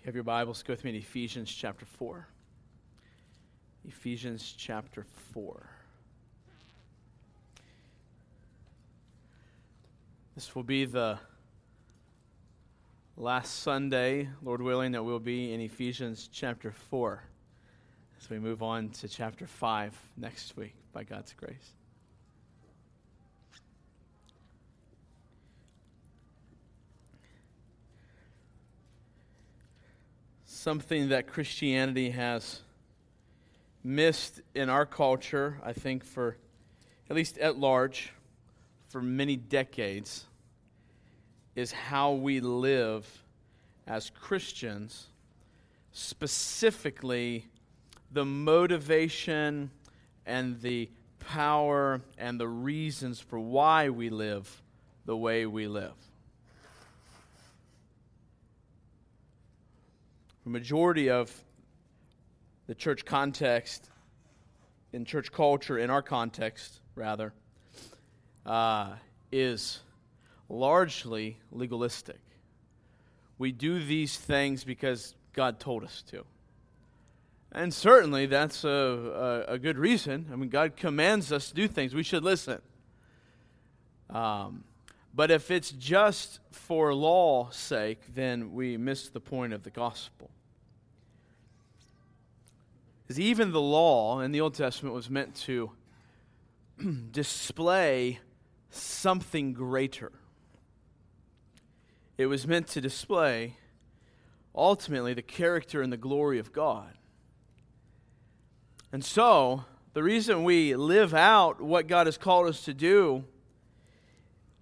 you have your Bibles, go with me to Ephesians chapter 4. Ephesians chapter 4. This will be the last Sunday, Lord willing, that we'll be in Ephesians chapter 4 as we move on to chapter 5 next week by God's grace. Something that Christianity has missed in our culture, I think, for at least at large, for many decades, is how we live as Christians, specifically the motivation and the power and the reasons for why we live the way we live. The majority of the church context, in church culture, in our context, rather, uh, is largely legalistic. We do these things because God told us to. And certainly that's a, a, a, good reason. I mean, God commands us to do things. We should listen. Um, but if it's just for law's sake, then we miss the point of the gospel. Because even the law in the Old Testament was meant to display something greater. It was meant to display ultimately the character and the glory of God. And so, the reason we live out what God has called us to do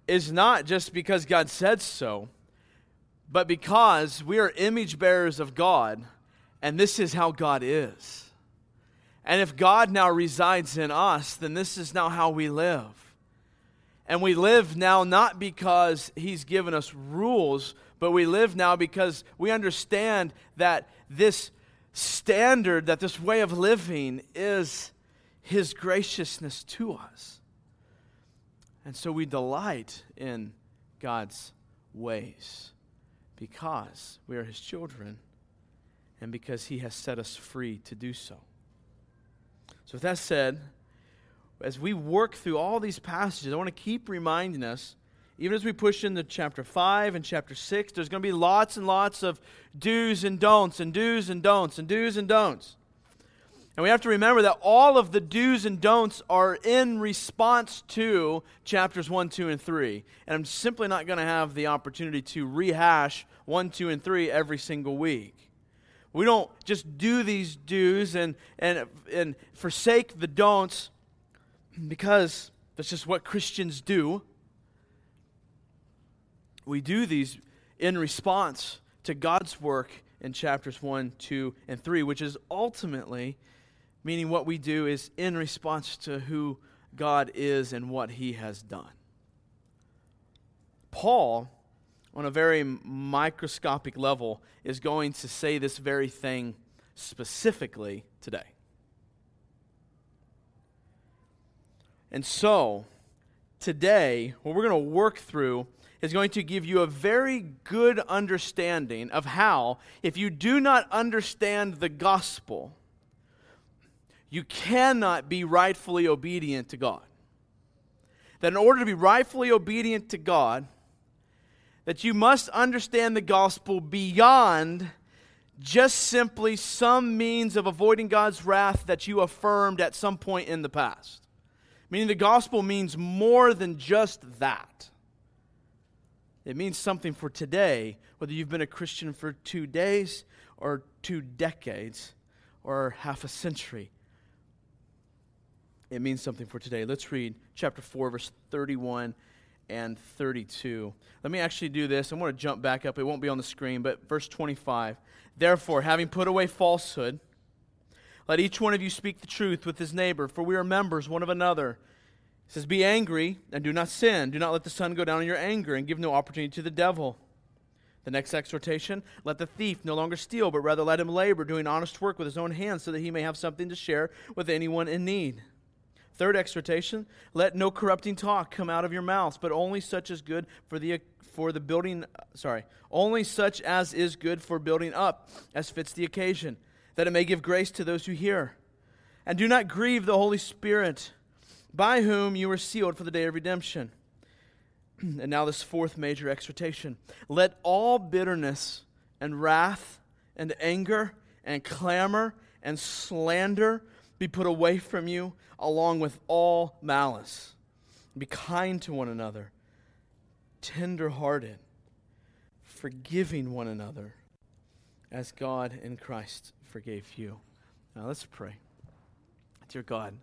is not just because God said so, but because we are image bearers of God, and this is how God is. And if God now resides in us, then this is now how we live. And we live now not because He's given us rules, but we live now because we understand that this standard, that this way of living is His graciousness to us. And so we delight in God's ways because we are His children and because He has set us free to do so. So, with that said, as we work through all these passages, I want to keep reminding us, even as we push into chapter 5 and chapter 6, there's going to be lots and lots of do's and don'ts, and do's and don'ts, and do's and don'ts. And we have to remember that all of the do's and don'ts are in response to chapters 1, 2, and 3. And I'm simply not going to have the opportunity to rehash 1, 2, and 3 every single week. We don't just do these do's and, and, and forsake the don'ts because that's just what Christians do. We do these in response to God's work in chapters 1, 2, and 3, which is ultimately meaning what we do is in response to who God is and what he has done. Paul, on a very microscopic level, is going to say this very thing specifically today. And so, today, what we're going to work through is going to give you a very good understanding of how, if you do not understand the gospel, you cannot be rightfully obedient to God. That in order to be rightfully obedient to God, that you must understand the gospel beyond just simply some means of avoiding God's wrath that you affirmed at some point in the past. Meaning the gospel means more than just that. It means something for today, whether you've been a Christian for two days or two decades or half a century it means something for today. Let's read chapter 4, verse 31 and 32. Let me actually do this. I'm going to jump back up. It won't be on the screen, but verse 25. Therefore, having put away falsehood, let each one of you speak the truth with his neighbor, for we are members one of another. He says, Be angry and do not sin. Do not let the sun go down in your anger and give no opportunity to the devil. The next exhortation let the thief no longer steal, but rather let him labor, doing honest work with his own hands, so that he may have something to share with anyone in need. Third exhortation let no corrupting talk come out of your mouths, but only such as good for the, for the building, sorry, only such as is good for building up, as fits the occasion, that it may give grace to those who hear. And do not grieve the Holy Spirit, by whom you were sealed for the day of redemption. and now, this fourth major exhortation let all bitterness and wrath and anger and clamor and slander be put away from you, along with all malice. Be kind to one another, tender hearted, forgiving one another, as God in Christ forgave you. Now let's pray. Dear God,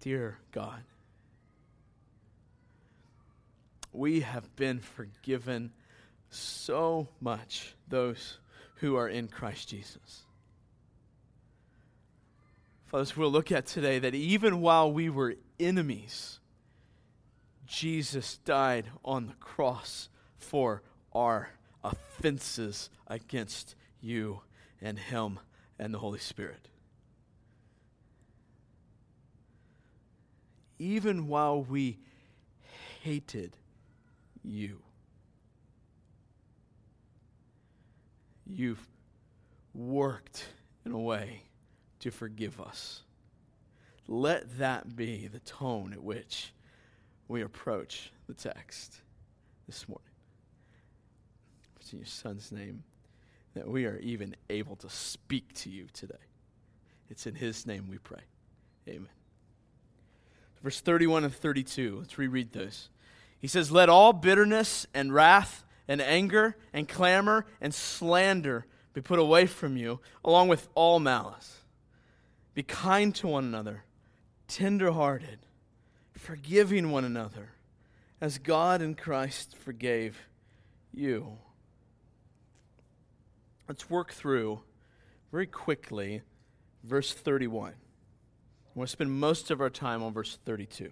dear God, we have been forgiven so much, those who are in Christ Jesus. Fathers, we'll look at today that even while we were enemies, Jesus died on the cross for our offenses against you and Him and the Holy Spirit. Even while we hated you, you've worked in a way to forgive us. Let that be the tone at which we approach the text this morning. It's in your son's name that we are even able to speak to you today. It's in his name we pray. Amen. Verse 31 and 32, let's reread those. He says, Let all bitterness and wrath and anger and clamor and slander be put away from you, along with all malice. Be kind to one another, tenderhearted, forgiving one another, as God in Christ forgave you. Let's work through very quickly verse 31. I want to spend most of our time on verse 32.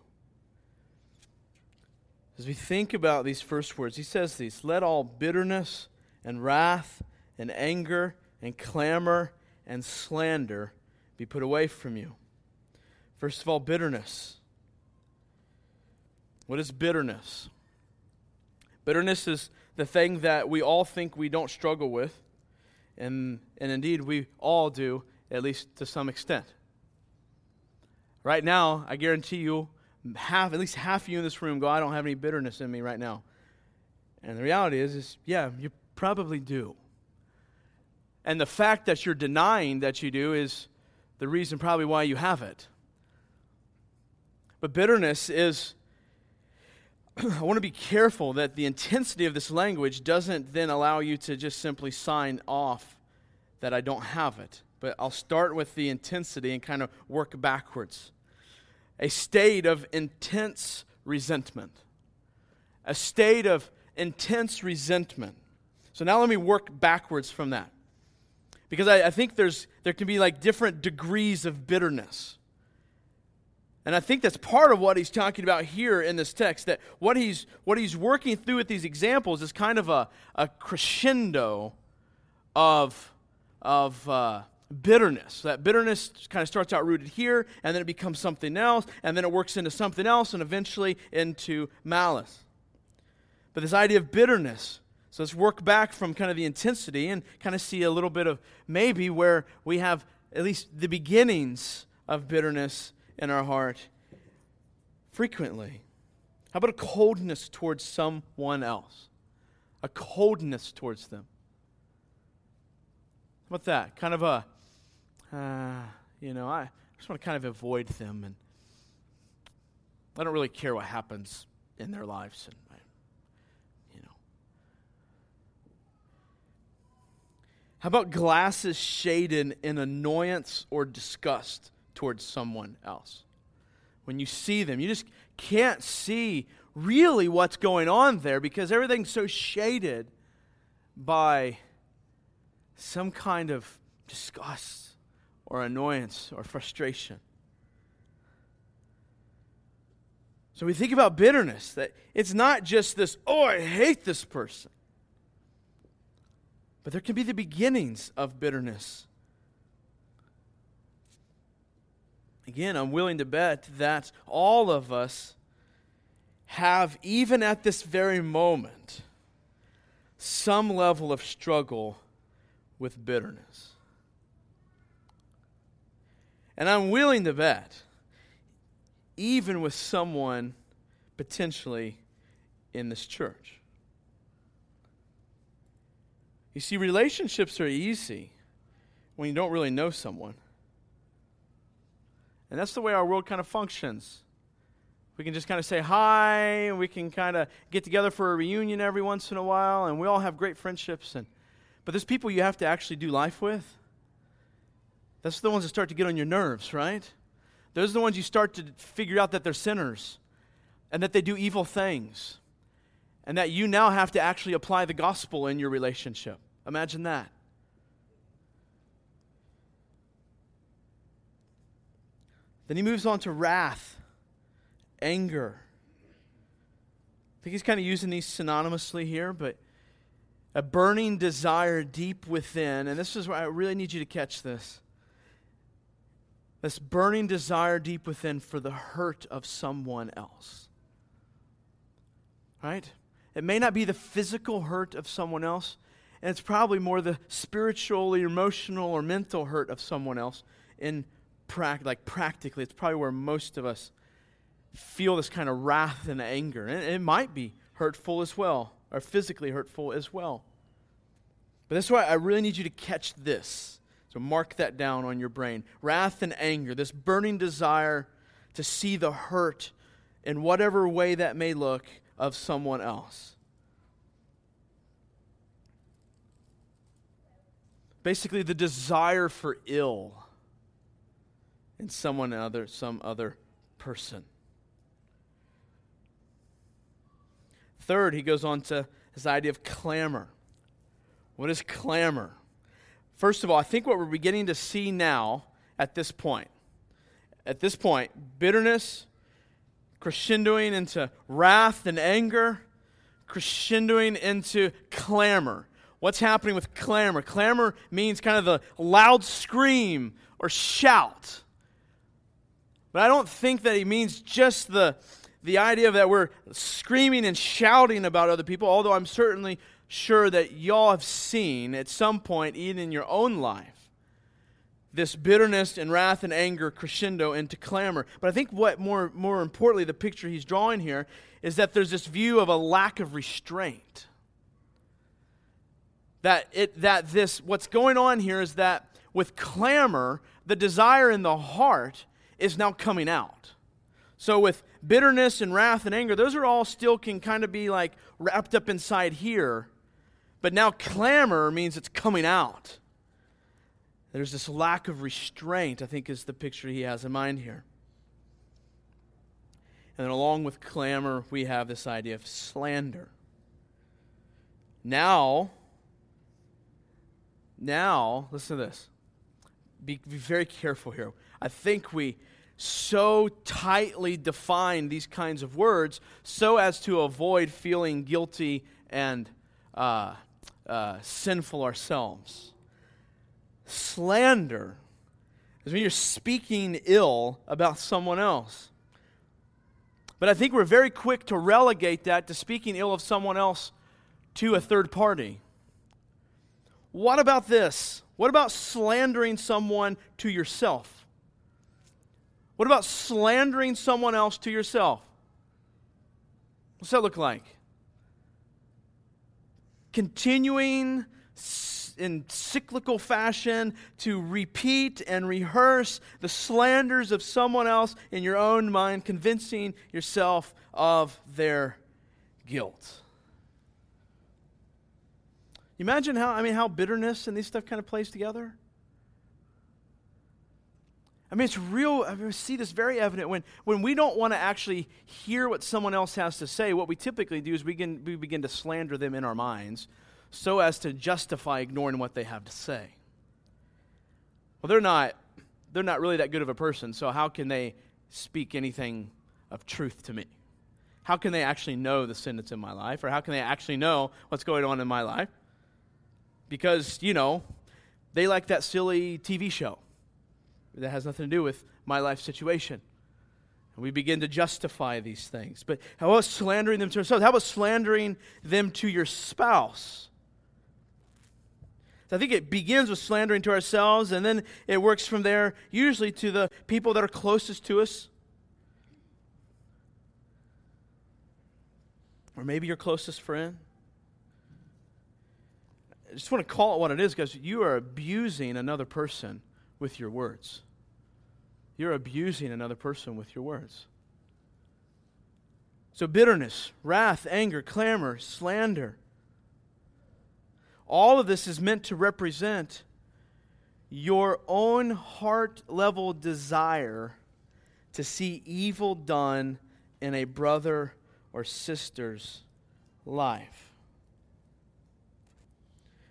As we think about these first words, he says these Let all bitterness and wrath and anger and clamor and slander be put away from you. First of all, bitterness. What is bitterness? Bitterness is the thing that we all think we don't struggle with, and, and indeed we all do, at least to some extent. Right now, I guarantee you, half, at least half of you in this room go, I don't have any bitterness in me right now. And the reality is, is yeah, you probably do. And the fact that you're denying that you do is the reason probably why you have it. But bitterness is, I want to be careful that the intensity of this language doesn't then allow you to just simply sign off that I don't have it. But I'll start with the intensity and kind of work backwards. A state of intense resentment. A state of intense resentment. So now let me work backwards from that. Because I, I think there's, there can be like different degrees of bitterness. And I think that's part of what he's talking about here in this text. That what he's, what he's working through with these examples is kind of a, a crescendo of, of uh, bitterness. That bitterness kind of starts out rooted here, and then it becomes something else, and then it works into something else, and eventually into malice. But this idea of bitterness so let's work back from kind of the intensity and kind of see a little bit of maybe where we have at least the beginnings of bitterness in our heart frequently. How about a coldness towards someone else? A coldness towards them. How about that? Kind of a, uh, you know, I just want to kind of avoid them and I don't really care what happens in their lives. And How about glasses shaded in annoyance or disgust towards someone else? When you see them, you just can't see really what's going on there because everything's so shaded by some kind of disgust or annoyance or frustration. So we think about bitterness, that it's not just this, oh, I hate this person. But there can be the beginnings of bitterness. Again, I'm willing to bet that all of us have, even at this very moment, some level of struggle with bitterness. And I'm willing to bet, even with someone potentially in this church. You see, relationships are easy when you don't really know someone. And that's the way our world kind of functions. We can just kind of say hi, and we can kind of get together for a reunion every once in a while, and we all have great friendships. And, but there's people you have to actually do life with. That's the ones that start to get on your nerves, right? Those are the ones you start to figure out that they're sinners and that they do evil things, and that you now have to actually apply the gospel in your relationship. Imagine that. Then he moves on to wrath, anger. I think he's kind of using these synonymously here, but a burning desire deep within, and this is where I really need you to catch this. This burning desire deep within for the hurt of someone else. Right? It may not be the physical hurt of someone else, and it's probably more the spiritual, or emotional, or mental hurt of someone else in pra- like practically, it's probably where most of us feel this kind of wrath and anger. And it might be hurtful as well, or physically hurtful as well. But that's why I really need you to catch this. So mark that down on your brain. Wrath and anger, this burning desire to see the hurt in whatever way that may look of someone else. Basically, the desire for ill in someone other, some other person. Third, he goes on to his idea of clamor. What is clamor? First of all, I think what we're beginning to see now at this point, at this point, bitterness crescendoing into wrath and anger, crescendoing into clamor. What's happening with clamor? Clamor means kind of the loud scream or shout. But I don't think that he means just the, the idea that we're screaming and shouting about other people, although I'm certainly sure that y'all have seen at some point, even in your own life, this bitterness and wrath and anger crescendo into clamor. But I think what more, more importantly, the picture he's drawing here is that there's this view of a lack of restraint. That, it, that this, what's going on here is that with clamor, the desire in the heart is now coming out. So, with bitterness and wrath and anger, those are all still can kind of be like wrapped up inside here. But now, clamor means it's coming out. There's this lack of restraint, I think, is the picture he has in mind here. And then, along with clamor, we have this idea of slander. Now, now, listen to this. Be, be very careful here. I think we so tightly define these kinds of words so as to avoid feeling guilty and uh, uh, sinful ourselves. Slander is when you're speaking ill about someone else. But I think we're very quick to relegate that to speaking ill of someone else to a third party. What about this? What about slandering someone to yourself? What about slandering someone else to yourself? What's that look like? Continuing in cyclical fashion to repeat and rehearse the slanders of someone else in your own mind, convincing yourself of their guilt. Imagine how I mean how bitterness and these stuff kind of plays together? I mean, it's real. I mean, we see this very evident when, when we don't want to actually hear what someone else has to say. What we typically do is we begin, we begin to slander them in our minds so as to justify ignoring what they have to say. Well, they're not, they're not really that good of a person, so how can they speak anything of truth to me? How can they actually know the sin that's in my life, or how can they actually know what's going on in my life? Because, you know, they like that silly TV show that has nothing to do with my life situation. And we begin to justify these things. But how about slandering them to ourselves? How about slandering them to your spouse? So I think it begins with slandering to ourselves, and then it works from there, usually to the people that are closest to us. Or maybe your closest friend. I just want to call it what it is because you are abusing another person with your words. You're abusing another person with your words. So, bitterness, wrath, anger, clamor, slander. All of this is meant to represent your own heart level desire to see evil done in a brother or sister's life.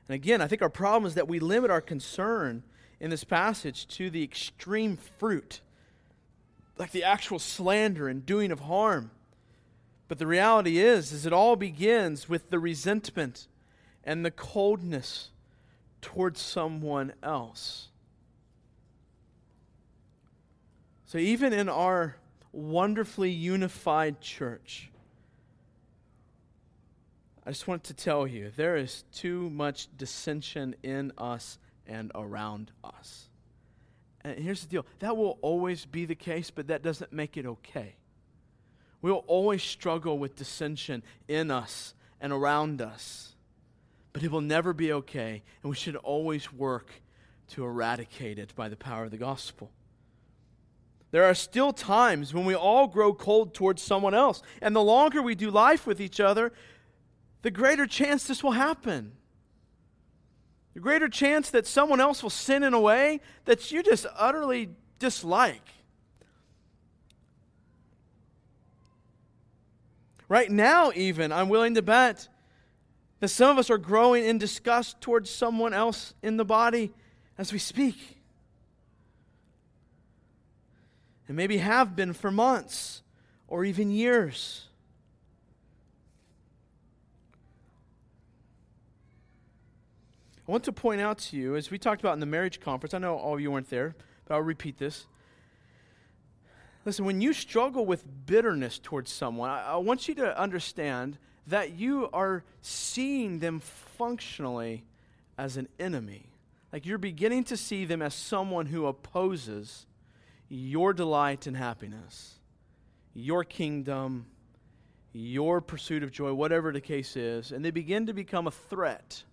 And again, I think our problem is that we limit our concern in this passage to the extreme fruit, like the actual slander and doing of harm. But the reality is, is it all begins with the resentment and the coldness towards someone else. So even in our wonderfully unified church, I just want to tell you there is too much dissension in us and around us. And here's the deal that will always be the case, but that doesn't make it okay. We'll always struggle with dissension in us and around us, but it will never be okay, and we should always work to eradicate it by the power of the gospel. There are still times when we all grow cold towards someone else, and the longer we do life with each other, the greater chance this will happen. The greater chance that someone else will sin in a way that you just utterly dislike. Right now, even, I'm willing to bet that some of us are growing in disgust towards someone else in the body as we speak. And maybe have been for months or even years. I want to point out to you, as we talked about in the marriage conference, I know all of you weren't there, but I'll repeat this. Listen, when you struggle with bitterness towards someone, I, I want you to understand that you are seeing them functionally as an enemy. Like you're beginning to see them as someone who opposes your delight and happiness, your kingdom, your pursuit of joy, whatever the case is, and they begin to become a threat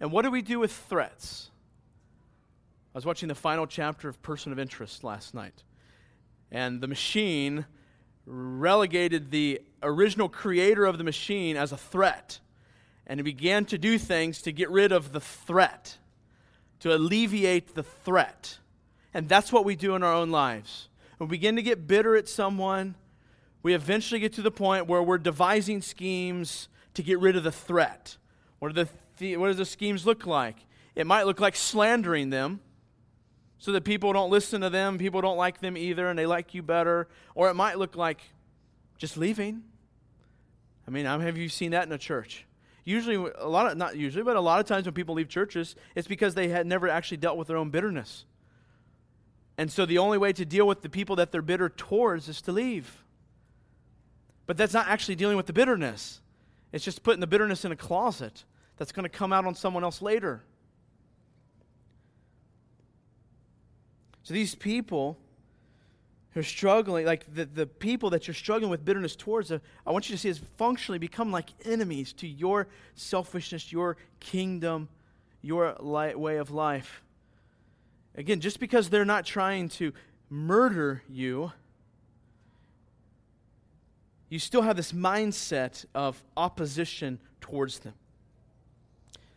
and what do we do with threats? I was watching the final chapter of Person of Interest last night, and the machine relegated the original creator of the machine as a threat, and he began to do things to get rid of the threat, to alleviate the threat. And that's what we do in our own lives. When we begin to get bitter at someone, we eventually get to the point where we're devising schemes to get rid of the threat. What are the what does the schemes look like? It might look like slandering them so that people don't listen to them, people don't like them either, and they like you better. Or it might look like just leaving. I mean, have you seen that in a church? Usually, a lot of, not usually, but a lot of times when people leave churches, it's because they had never actually dealt with their own bitterness. And so the only way to deal with the people that they're bitter towards is to leave. But that's not actually dealing with the bitterness. It's just putting the bitterness in a closet that's going to come out on someone else later. So these people who are struggling, like the, the people that you're struggling with bitterness towards, uh, I want you to see as functionally become like enemies to your selfishness, your kingdom, your light way of life. Again, just because they're not trying to murder you, you still have this mindset of opposition towards them.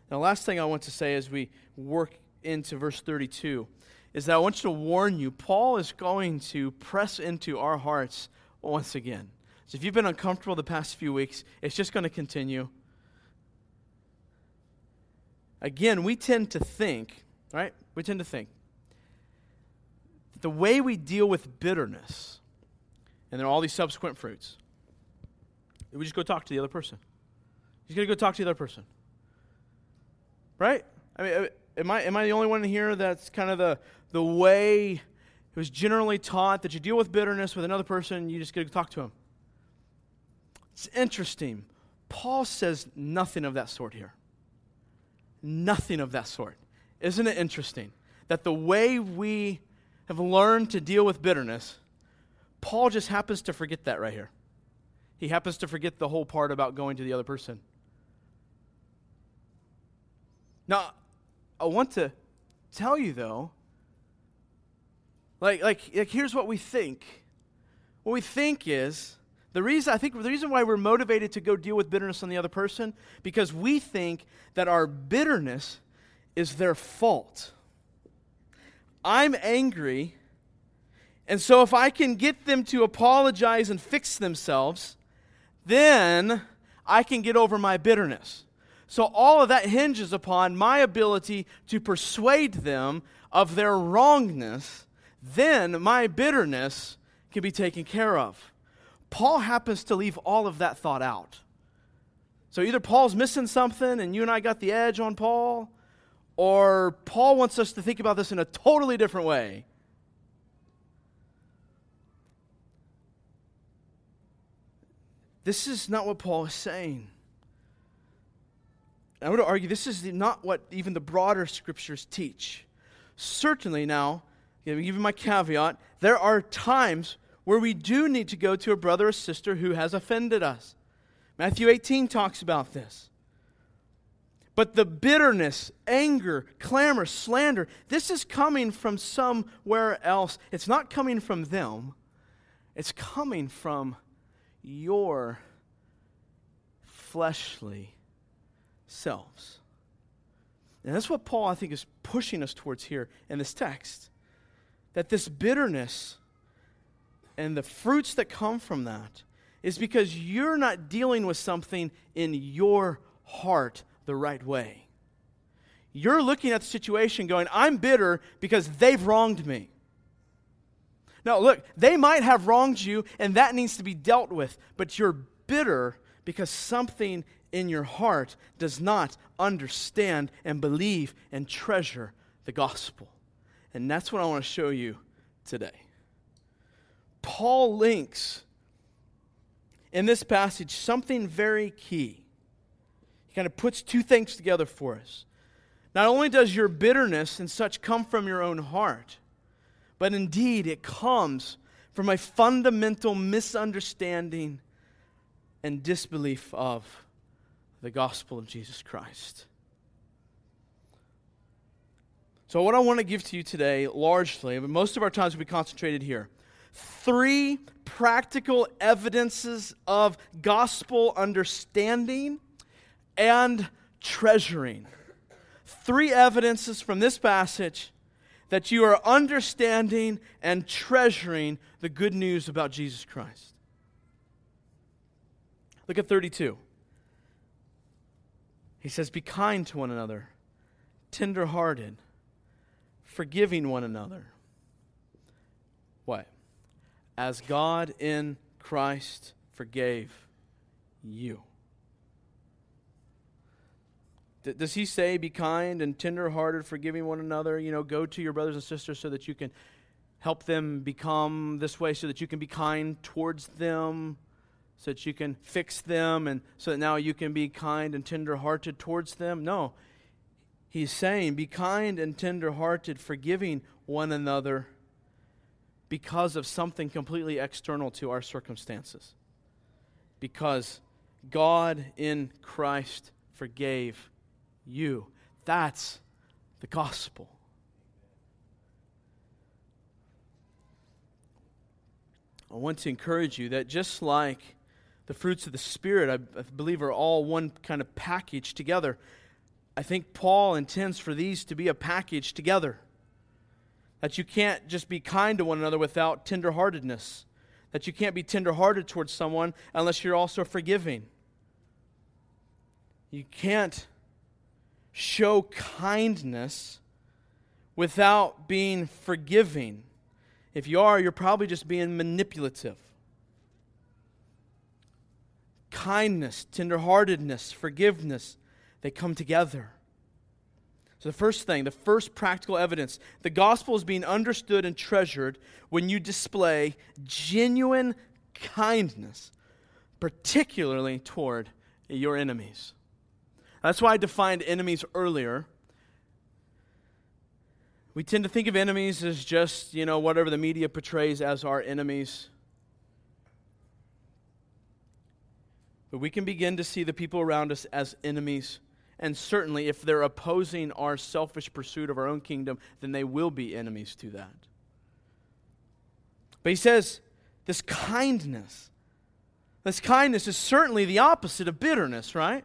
Now, the last thing I want to say as we work into verse 32 is that I want you to warn you, Paul is going to press into our hearts once again. So if you've been uncomfortable the past few weeks, it's just going to continue. Again, we tend to think, right? We tend to think the way we deal with bitterness, and are all these subsequent fruits, we just go talk to the other person. Just got to go talk to the other person. Right? I mean, uh, am I, am I the only one here that's kind of the, the way it was generally taught that you deal with bitterness with another person, you just get to talk to him. It's interesting. Paul says nothing of that sort here. Nothing of that sort. Isn't it interesting that the way we have learned to deal with bitterness, Paul just happens to forget that right here. He happens to forget the whole part about going to the other person. Now, I want to tell you though, like, like, like here's what we think. What we think is the reason I think the reason why we're motivated to go deal with bitterness on the other person because we think that our bitterness is their fault. I'm angry, and so if I can get them to apologize and fix themselves, then I can get over my bitterness. So all of that hinges upon my ability to persuade them of their wrongness. Then my bitterness can be taken care of. Paul happens to leave all of that thought out. So either Paul's missing something and you and I got the edge on Paul, or Paul wants us to think about this in a totally different way. This is not what Paul is saying. I would argue this is not what even the broader scriptures teach. Certainly, now, giving my caveat, there are times where we do need to go to a brother or sister who has offended us. Matthew 18 talks about this. But the bitterness, anger, clamor, slander, this is coming from somewhere else. It's not coming from them, it's coming from your fleshly selves. And that's what Paul, I think, is pushing us towards here in this text. That this bitterness and the fruits that come from that is because you're not dealing with something in your heart the right way. You're looking at the situation going, I'm bitter because they've wronged me. Now, look, they might have wronged you, and that needs to be dealt with, but you're bitter because something in your heart does not understand and believe and treasure the gospel. And that's what I want to show you today. Paul links in this passage something very key. He kind of puts two things together for us. Not only does your bitterness and such come from your own heart, but indeed it comes from a fundamental misunderstanding and disbelief of the gospel of Jesus Christ. So, what I want to give to you today, largely, but most of our times will be concentrated here three practical evidences of gospel understanding and treasuring. Three evidences from this passage that you are understanding and treasuring the good news about Jesus Christ. Look at 32. He says, Be kind to one another, tenderhearted, forgiving one another. What? as God in Christ forgave you. Does he say, be kind and tenderhearted, forgiving one another? You know, go to your brothers and sisters so that you can help them become this way, so that you can be kind towards them, so that you can fix them, and so that now you can be kind and tenderhearted towards them? No. He's saying, be kind and tenderhearted, forgiving one another because of something completely external to our circumstances. Because God in Christ forgave you. That's the gospel. I want to encourage you that just like the fruits of the Spirit, I, I, believe, are all one kind of package together, I think Paul intends for these to be a package together. That you can't just be kind to one another without tenderheartedness. That you can't be tenderhearted towards someone unless you're also forgiving. You can't show kindness without being forgiving. If you are, you're probably just being manipulative. Kindness, tenderheartedness, forgiveness, they come together. So, the first thing, the first practical evidence, the gospel is being understood and treasured when you display genuine kindness, particularly toward your enemies. That's why I defined enemies earlier. We tend to think of enemies as just, you know, whatever the media portrays as our enemies. But we can begin to see the people around us as enemies. And certainly, if they're opposing our selfish pursuit of our own kingdom, then they will be enemies to that. But he says, this kindness, this kindness is certainly the opposite of bitterness, right?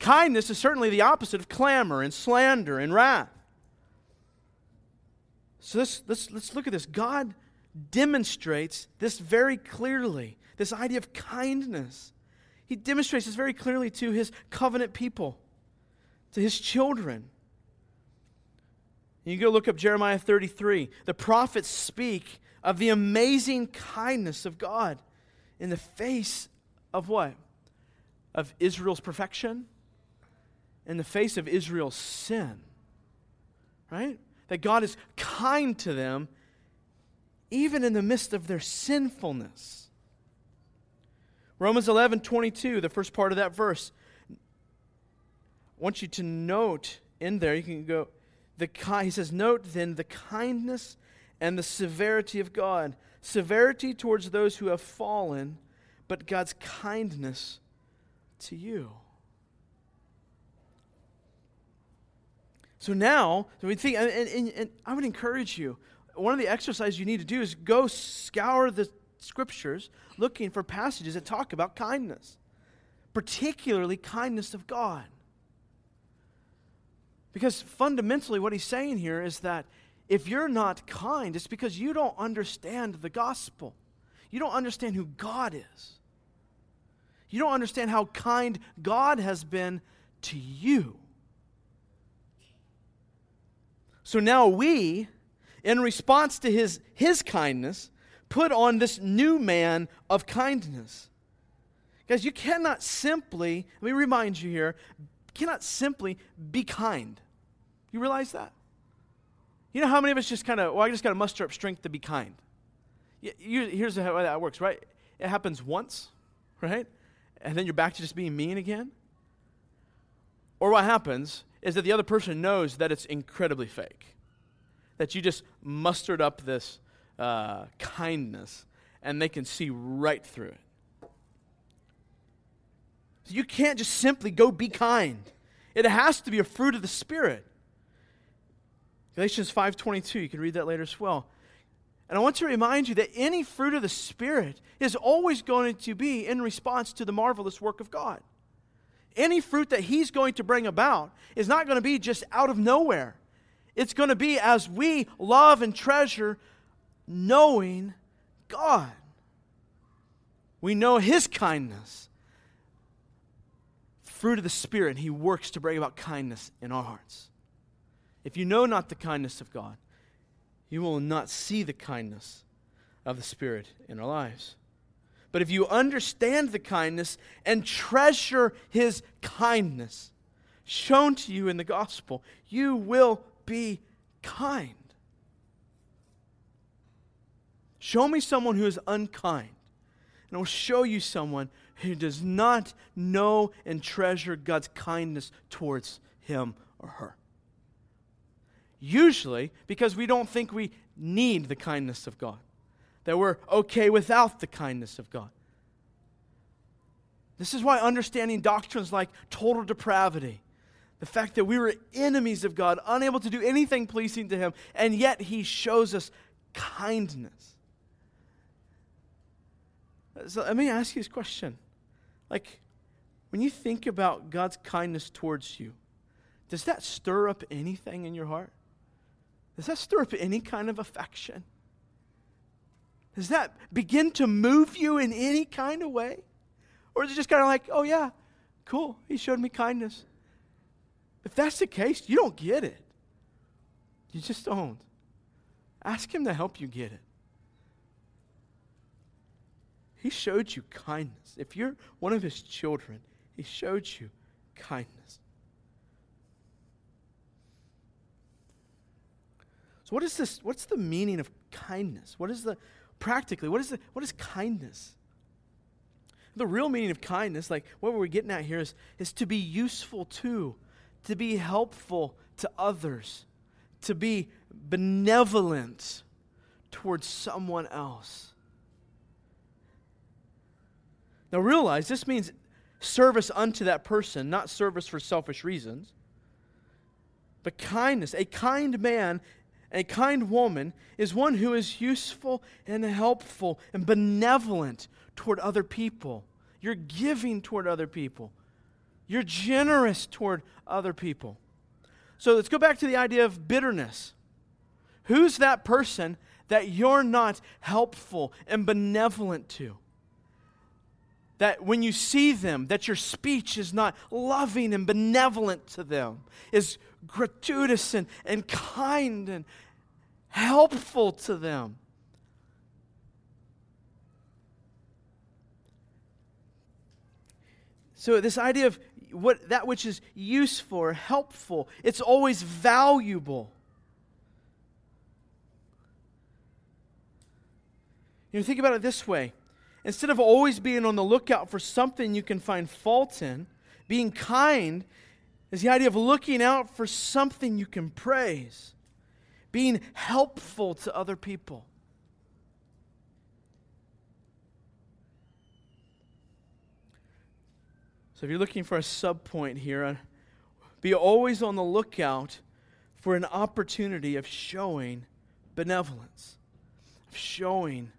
Kindness is certainly the opposite of clamor and slander and wrath. So let's, let's, let's look at this. God demonstrates this very clearly this idea of kindness. He demonstrates this very clearly to his covenant people, to his children. You go look up Jeremiah 33. The prophets speak of the amazing kindness of God in the face of what? Of Israel's perfection, in the face of Israel's sin. Right? That God is kind to them even in the midst of their sinfulness. Romans 11 22, the first part of that verse. I want you to note in there, you can go, the he says, Note then the kindness and the severity of God. Severity towards those who have fallen, but God's kindness to you. So now, so we think, and, and, and, I would encourage you, one of the exercises you need to do is go scour the scriptures looking for passages that talk about kindness, particularly kindness of God. Because fundamentally, what he's saying here is that if you're not kind, it's because you don't understand the gospel. You don't understand who God is. You don't understand how kind God has been to you. So now we, in response to his, his kindness, put on this new man of kindness. Guys, you cannot simply, let me remind you here, cannot simply be kind. You realize that? You know how many of us just kind of, well, I just got to muster up strength to be kind. You, you, here's how that works, right? It happens once, right? And then you're back to just being mean again. Or what happens is that the other person knows that it's incredibly fake. That you just mustered up this uh, kindness and they can see right through it. So you can't just simply go be kind. It has to be a fruit of the Spirit. Galatians 5:22, you can read that later as well. And I want to remind you that any fruit of the Spirit is always going to be in response to the marvelous work of God any fruit that He's going to bring about is not going to be just out of nowhere. It's going to be as we love and treasure knowing God. We know His kindness. Fruit of the Spirit, He works to bring about kindness in our hearts. If you know not the kindness of God, you will not see the kindness of the Spirit in our lives. But if you understand the kindness and treasure his kindness shown to you in the gospel, you will be kind. Show me someone who is unkind, and I will show you someone who does not know and treasure God's kindness towards him or her. Usually because we don't think we need the kindness of God that we're okay without the kindness of God. This is why understanding doctrines like total depravity, the fact that we were enemies of God, unable to do anything pleasing to Him, and yet He shows us kindness. So let me ask you this question. Like, when you think about God's kindness towards you, does that stir up anything in your heart? Does that stir up any kind of affection? Does that begin to move you in any kind of way? Or is it just kind of like, oh, yeah, cool, he showed me kindness? If that's the case, you don't get it. You just don't. Ask him to help you get it. He showed you kindness. If you're one of his children, he showed you kindness. So, what is this? What's the meaning of kindness? What is the, practically, what is, the, what is kindness? The real meaning of kindness, like what we're getting at here, is, is to be useful to, to be helpful to others, to be benevolent towards someone else. Now realize this means service unto that person, not service for selfish reasons. But kindness, a kind man, a kind woman is one who is useful and helpful and benevolent toward other people. You're giving toward other people. You're generous toward other people. So let's go back to the idea of bitterness. Who's that person that you're not helpful and benevolent to? That when you see them, that your speech is not loving and benevolent to them, is gratuitous and, and kind and helpful to them. So this idea of what that which is useful or helpful, it's always valuable. You know, think about it this way. Instead of always being on the lookout for something you can find fault in, being kind is the idea of looking out for something you can praise, being helpful to other people. So if you're looking for a sub point here, uh, be always on the lookout for an opportunity of showing benevolence, of showing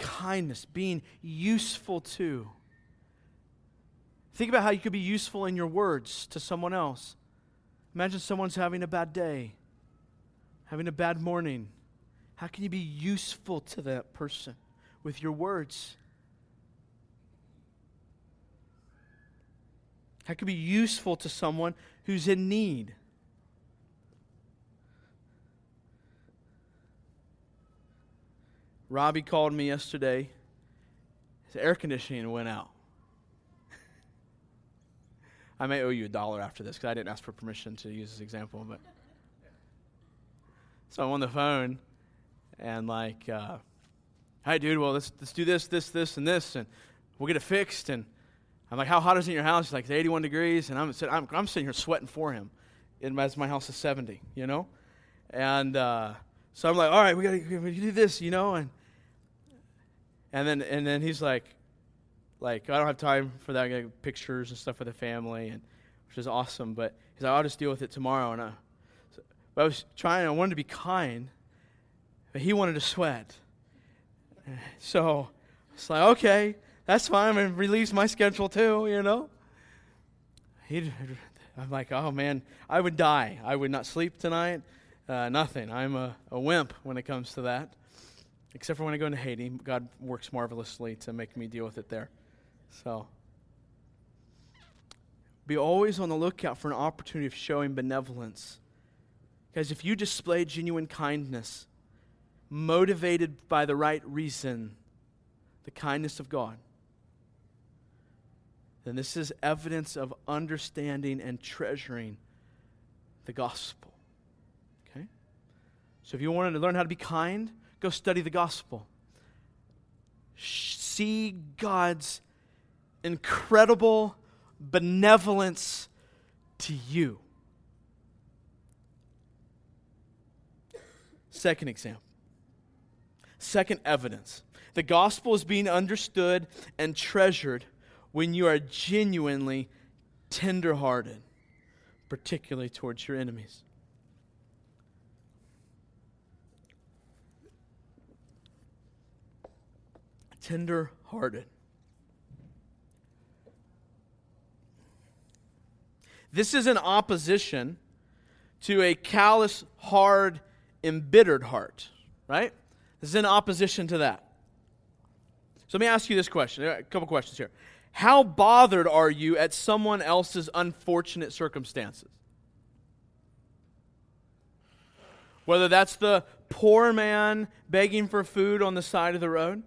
kindness, being useful to. Think about how you could be useful in your words to someone else. Imagine someone's having a bad day, having a bad morning. How can you be useful to that person with your words? How can you be useful to someone who's in need? Robbie called me yesterday. His air conditioning went out. I may owe you a dollar after this because I didn't ask for permission to use this example. But so I'm on the phone and like, uh, "Hi, dude. Well, let's let's do this, this, this, and this, and we'll get it fixed." And I'm like, how hot is it in your house? He's like, it's 81 degrees. And I'm, I'm, I'm sitting here sweating for him as my house is 70, you know? And uh, so I'm like, all right, we got to do this, you know? And, and, then, and then he's like, like, I don't have time for that. I got pictures and stuff with the family, and, which is awesome. But he's like, I'll just deal with it tomorrow. And I, so, but I was trying, I wanted to be kind, but he wanted to sweat. So it's like, okay that's fine. Relieves my schedule too, you know. He, I'm like, oh man, I would die. I would not sleep tonight. Uh, nothing. I'm a, a wimp when it comes to that. Except for when I go into Haiti, God works marvelously to make me deal with it there. So, be always on the lookout for an opportunity of showing benevolence. Because if you display genuine kindness, motivated by the right reason, the kindness of God, then this is evidence of understanding and treasuring the gospel. Okay? So if you wanted to learn how to be kind, go study the gospel. See God's incredible benevolence to you. Second example. Second evidence. The gospel is being understood and treasured when you are genuinely tenderhearted, particularly towards your enemies. Tender hearted. This is in opposition to a callous, hard, embittered heart, right? This is in opposition to that. So let me ask you this question. A couple questions here. How bothered are you at someone else's unfortunate circumstances? Whether that's the poor man begging for food on the side of the road,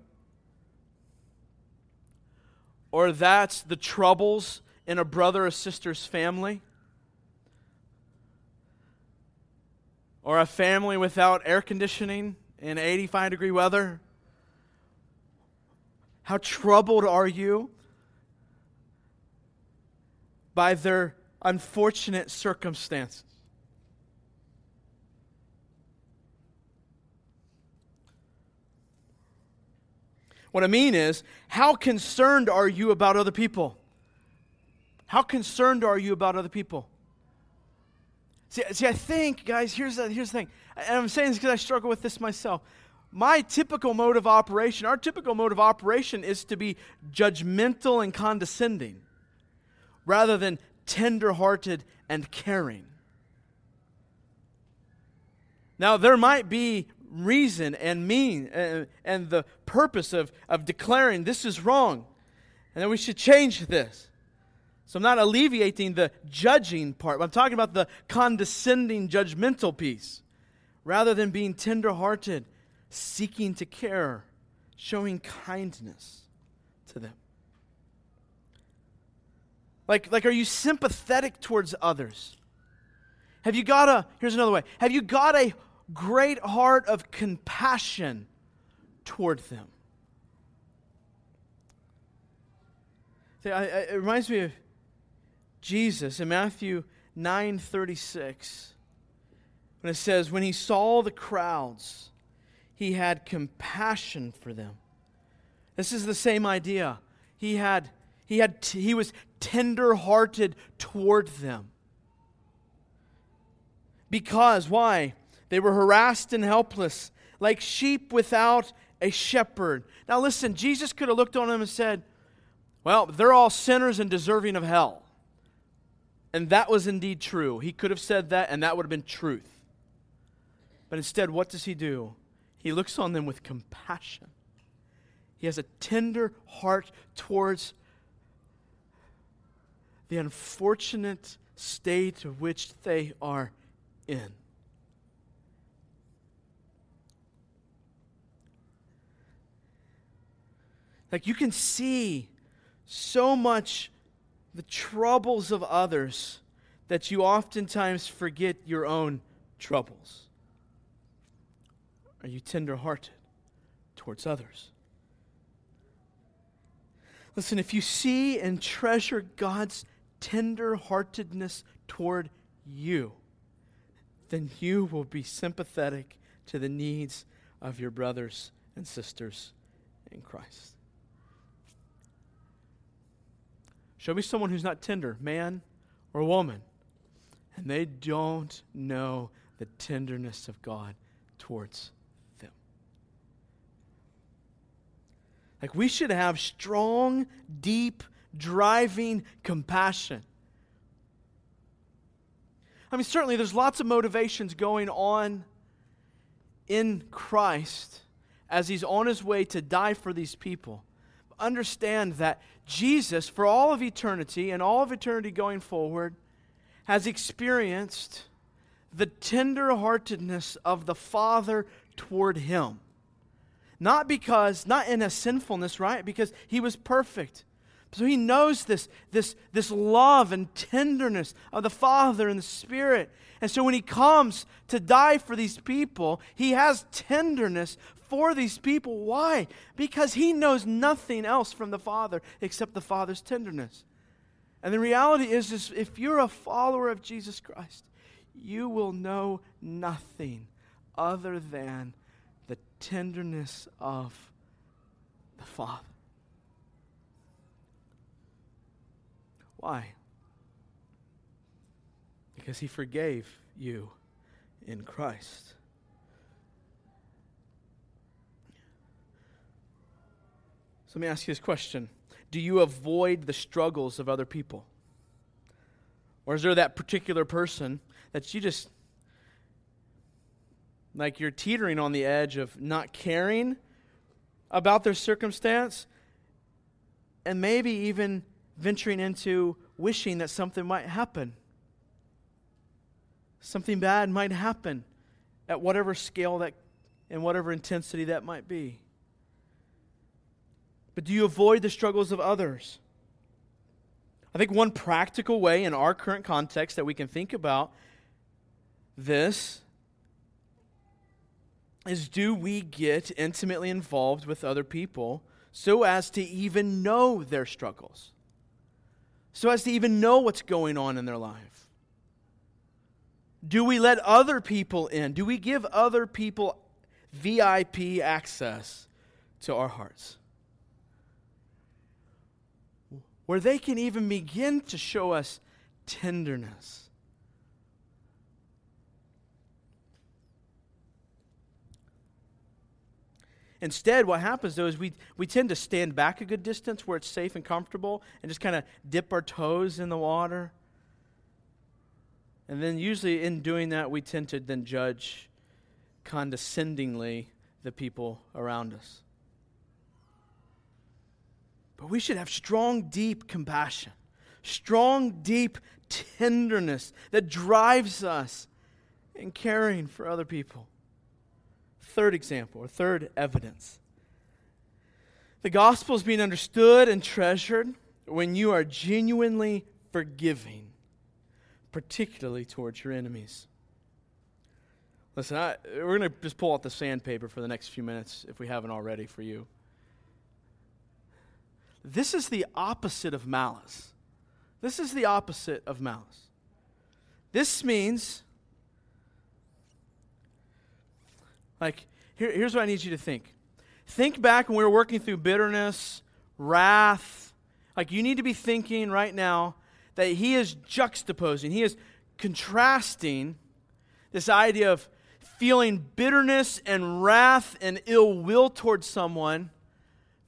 or that's the troubles in a brother or sister's family, or a family without air conditioning in 85 degree weather? How troubled are you by their unfortunate circumstances? What I mean is, how concerned are you about other people? How concerned are you about other people? See, see I think, guys, here's the, here's the thing. And I'm saying this because I struggle with this myself. My typical mode of operation, our typical mode of operation is to be judgmental and condescending rather than tenderhearted and caring. Now, there might be reason and mean and, and the purpose of, of declaring this is wrong and that we should change this. So I'm not alleviating the judging part, I'm talking about the condescending, judgmental piece. Rather than being tenderhearted, seeking to care, showing kindness to them. Like, like, are you sympathetic towards others? Have you got a, here's another way, have you got a great heart of compassion toward them? It reminds me of Jesus in Matthew 9:36 when it says when he saw the crowds he had compassion for them. This is the same idea. He had he had he was tender-hearted toward them. Because why? They were harassed and helpless, like sheep without a shepherd. Now, listen, Jesus could have looked on them and said, Well, they're all sinners and deserving of hell. And that was indeed true. He could have said that, and that would have been truth. But instead, what does he do? He looks on them with compassion. He has a tender heart towards the unfortunate state of which they are in. Like you can see so much the troubles of others that you oftentimes forget your own troubles. Are you tenderhearted towards others? Listen, if you see and treasure God's tenderheartedness toward you, then you will be sympathetic to the needs of your brothers and sisters in Christ. Show me someone who's not tender, man or woman, and they don't know the tenderness of God towards them. Like we should have strong, deep, driving compassion. I mean, certainly there's lots of motivations going on in Christ as he's on his way to die for these people understand that Jesus, for all of eternity and all of eternity going forward, has experienced the tenderheartedness of the Father toward him. Not because, not in a sinfulness, right? Because he was perfect. So he knows this, this, this love and tenderness of the Father and the Spirit. And so when he comes to die for these people, he has tenderness for these people. Why? Because he knows nothing else from the Father except the Father's tenderness. And the reality is, is if you're a follower of Jesus Christ, you will know nothing other than the tenderness of the Father. Why? Because he forgave you in Christ. So let me ask you this question Do you avoid the struggles of other people? Or is there that particular person that you just, like you're teetering on the edge of not caring about their circumstance and maybe even venturing into wishing that something might happen? Something bad might happen at whatever scale that and whatever intensity that might be. But do you avoid the struggles of others? I think one practical way in our current context that we can think about this is do we get intimately involved with other people so as to even know their struggles? So as to even know what's going on in their life? Do we let other people in? Do we give other people VIP access to our hearts? Where they can even begin to show us tenderness Instead, what happens though is we, we tend to stand back a good distance where it's safe and comfortable and just kind of dip our toes in the water. And then, usually, in doing that, we tend to then judge condescendingly the people around us. But we should have strong, deep compassion, strong, deep tenderness that drives us in caring for other people. Third example, or third evidence. The gospel is being understood and treasured when you are genuinely forgiving, particularly towards your enemies. Listen, I, we're going to just pull out the sandpaper for the next few minutes if we haven't already for you. This is the opposite of malice. This is the opposite of malice. This means Like, here, here's what I need you to think. Think back when we were working through bitterness, wrath. Like, you need to be thinking right now that he is juxtaposing, he is contrasting this idea of feeling bitterness and wrath and ill will towards someone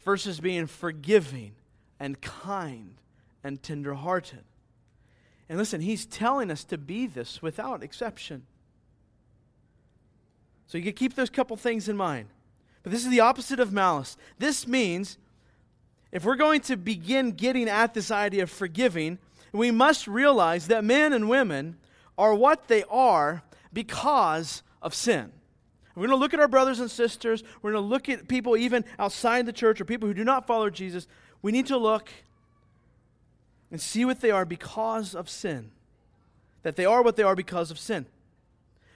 versus being forgiving and kind and tenderhearted. And listen, he's telling us to be this without exception. So you can keep those couple things in mind. But this is the opposite of malice. This means if we're going to begin getting at this idea of forgiving, we must realize that men and women are what they are because of sin. We're going to look at our brothers and sisters. We're going to look at people even outside the church or people who do not follow Jesus. We need to look and see what they are because of sin. That they are what they are because of sin.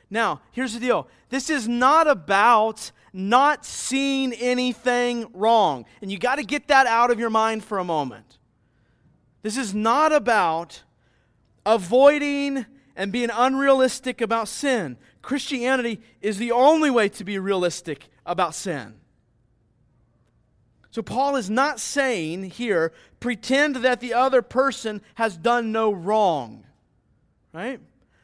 Now, here's the deal this is not about not seeing anything wrong. And you got to get that out of your mind for a moment. This is not about avoiding and being unrealistic about sin. Christianity is the only way to be realistic about sin. So, Paul is not saying here, pretend that the other person has done no wrong. Right?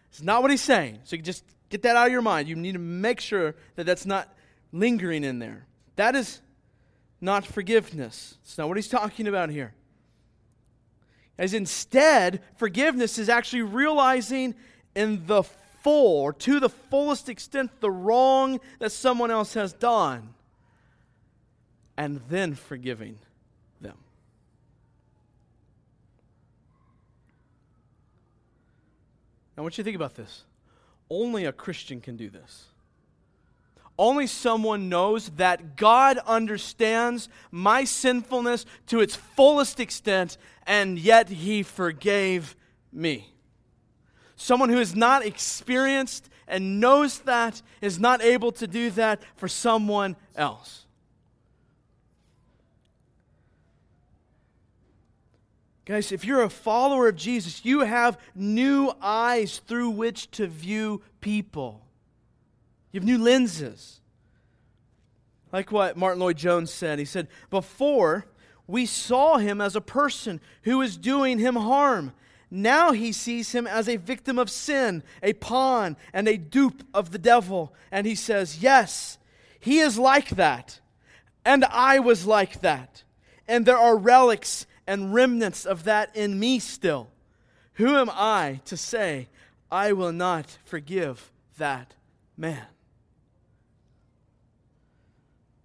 It's not what he's saying. So, just Get that out of your mind. You need to make sure that that's not lingering in there. That is not forgiveness. It's not what he's talking about here. As instead, forgiveness is actually realizing in the full, or to the fullest extent, the wrong that someone else has done, and then forgiving them. Now, I want you to think about this. Only a Christian can do this. Only someone knows that God understands my sinfulness to its fullest extent, and yet He forgave me. Someone who is not experienced and knows that is not able to do that for someone else. Guys, if you're a follower of Jesus, you have new eyes through which to view people. You have new lenses. Like what Martyn Lloyd-Jones said. He said, Before, we saw him as a person who was doing him harm. Now he sees him as a victim of sin, a pawn, and a dupe of the devil. And he says, Yes, he is like that. And I was like that. And there are relics and remnants of that in me still. Who am I to say, I will not forgive that man?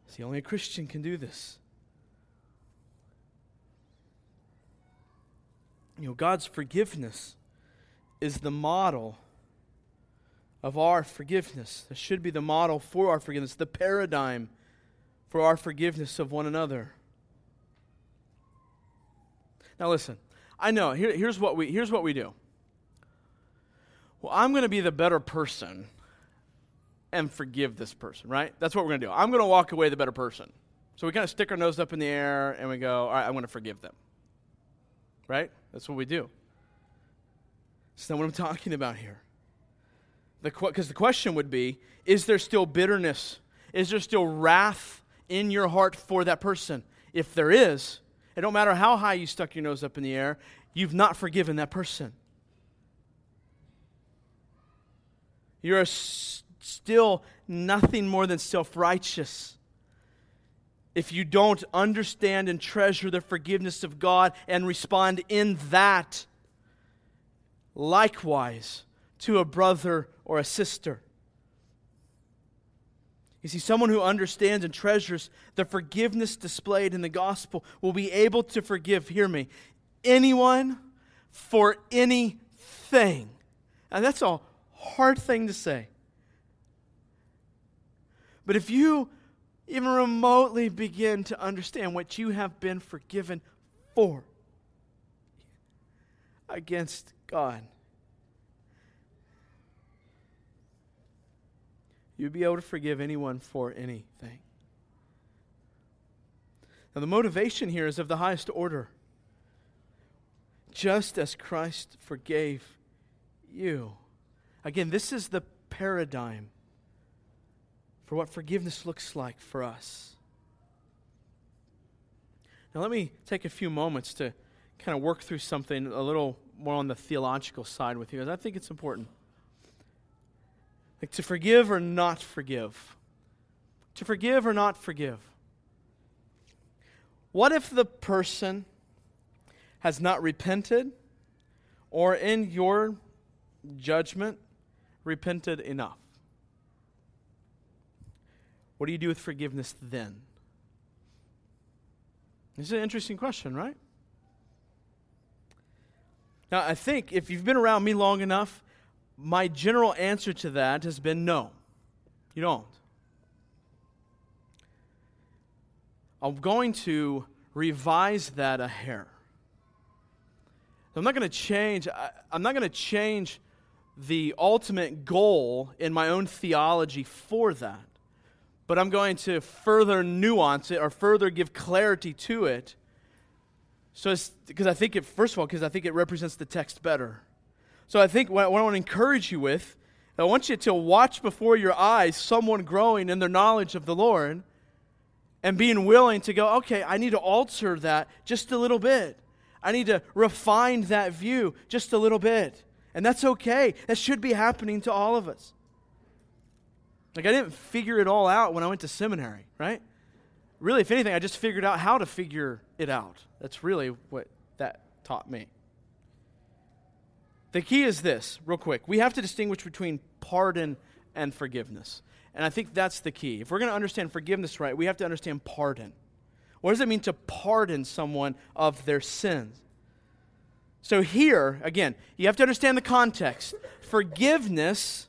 See, only a Christian can do this. You know, God's forgiveness is the model of our forgiveness. It should be the model for our forgiveness, the paradigm for our forgiveness of one another. Now listen, I know, here, here's, what we, here's what we do. Well, I'm going to be the better person and forgive this person, right? That's what we're going to do. I'm going to walk away the better person. So we kind of stick our nose up in the air and we go, all right, I'm going to forgive them. Right? That's what we do. That's not what I'm talking about here. Because the, the question would be is there still bitterness? Is there still wrath in your heart for that person? If there is, it don't matter how high you stuck your nose up in the air, you've not forgiven that person. You're still nothing more than self righteous. If you don't understand and treasure the forgiveness of God and respond in that, likewise to a brother or a sister. You see, someone who understands and treasures the forgiveness displayed in the gospel will be able to forgive, hear me, anyone for anything. And that's a hard thing to say. But if you even remotely begin to understand what you have been forgiven for against God, you'd be able to forgive anyone for anything. Now, the motivation here is of the highest order. Just as Christ forgave you. Again, this is the paradigm for what forgiveness looks like for us. Now, let me take a few moments to kind of work through something a little more on the theological side with you, as I think it's important. Like to forgive or not forgive. To forgive or not forgive. What if the person has not repented or, in your judgment, repented enough? What do you do with forgiveness then? This is an interesting question, right? Now, I think if you've been around me long enough, my general answer to that has been no. You don't. I'm going to revise that a hair. I'm not going to change I, I'm not going to change the ultimate goal in my own theology for that. But I'm going to further nuance it or further give clarity to it. So because I think it first of all because I think it represents the text better. So I think what, what I want to encourage you with, I want you to watch before your eyes someone growing in their knowledge of the Lord and being willing to go, okay, I need to alter that just a little bit. I need to refine that view just a little bit. And that's okay. That should be happening to all of us. Like, I didn't figure it all out when I went to seminary, right? Really, if anything, I just figured out how to figure it out. That's really what that taught me. The key is this, real quick. We have to distinguish between pardon and forgiveness. And I think that's the key. If we're going to understand forgiveness right, we have to understand pardon. What does it mean to pardon someone of their sins? So, here, again, you have to understand the context. Forgiveness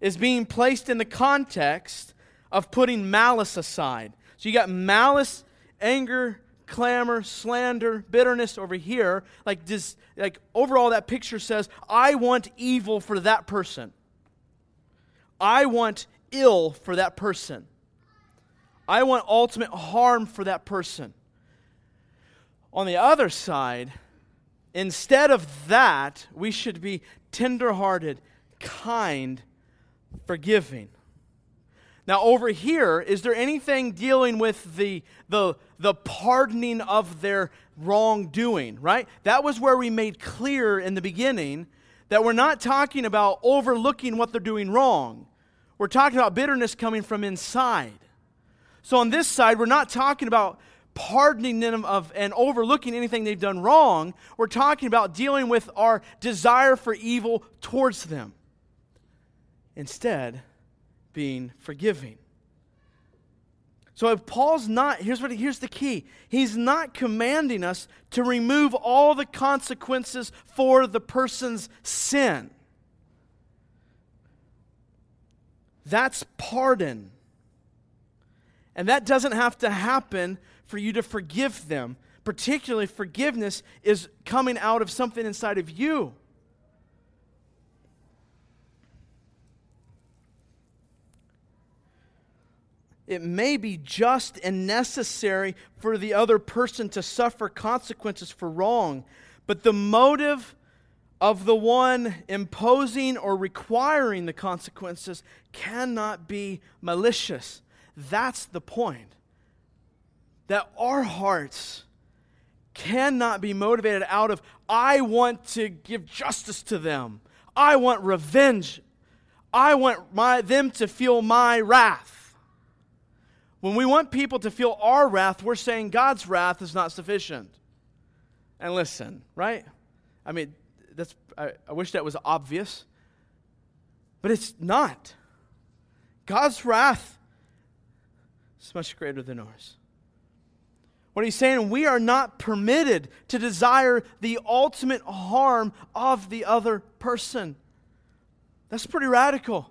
is being placed in the context of putting malice aside. So, you got malice, anger, clamor, slander, bitterness over here. Like, just, like overall, that picture says, I want evil for that person. I want ill for that person. I want ultimate harm for that person. On the other side, instead of that, we should be tenderhearted, kind, forgiving. Now, over here, is there anything dealing with the, the, the pardoning of their wrongdoing, right? That was where we made clear in the beginning that we're not talking about overlooking what they're doing wrong. We're talking about bitterness coming from inside. So, on this side, we're not talking about pardoning them of and overlooking anything they've done wrong. We're talking about dealing with our desire for evil towards them. Instead, being forgiving. So if Paul's not, here's what here's the key. He's not commanding us to remove all the consequences for the person's sin. That's pardon. And that doesn't have to happen for you to forgive them. Particularly, forgiveness is coming out of something inside of you. It may be just and necessary for the other person to suffer consequences for wrong, but the motive of the one imposing or requiring the consequences cannot be malicious. That's the point. That our hearts cannot be motivated out of, I want to give justice to them. I want revenge. I want my, them to feel my wrath. When we want people to feel our wrath, we're saying God's wrath is not sufficient. And listen, right? I mean, that's, I, I wish that was obvious, but it's not. God's wrath is much greater than ours. What he's saying, we are not permitted to desire the ultimate harm of the other person. That's pretty radical.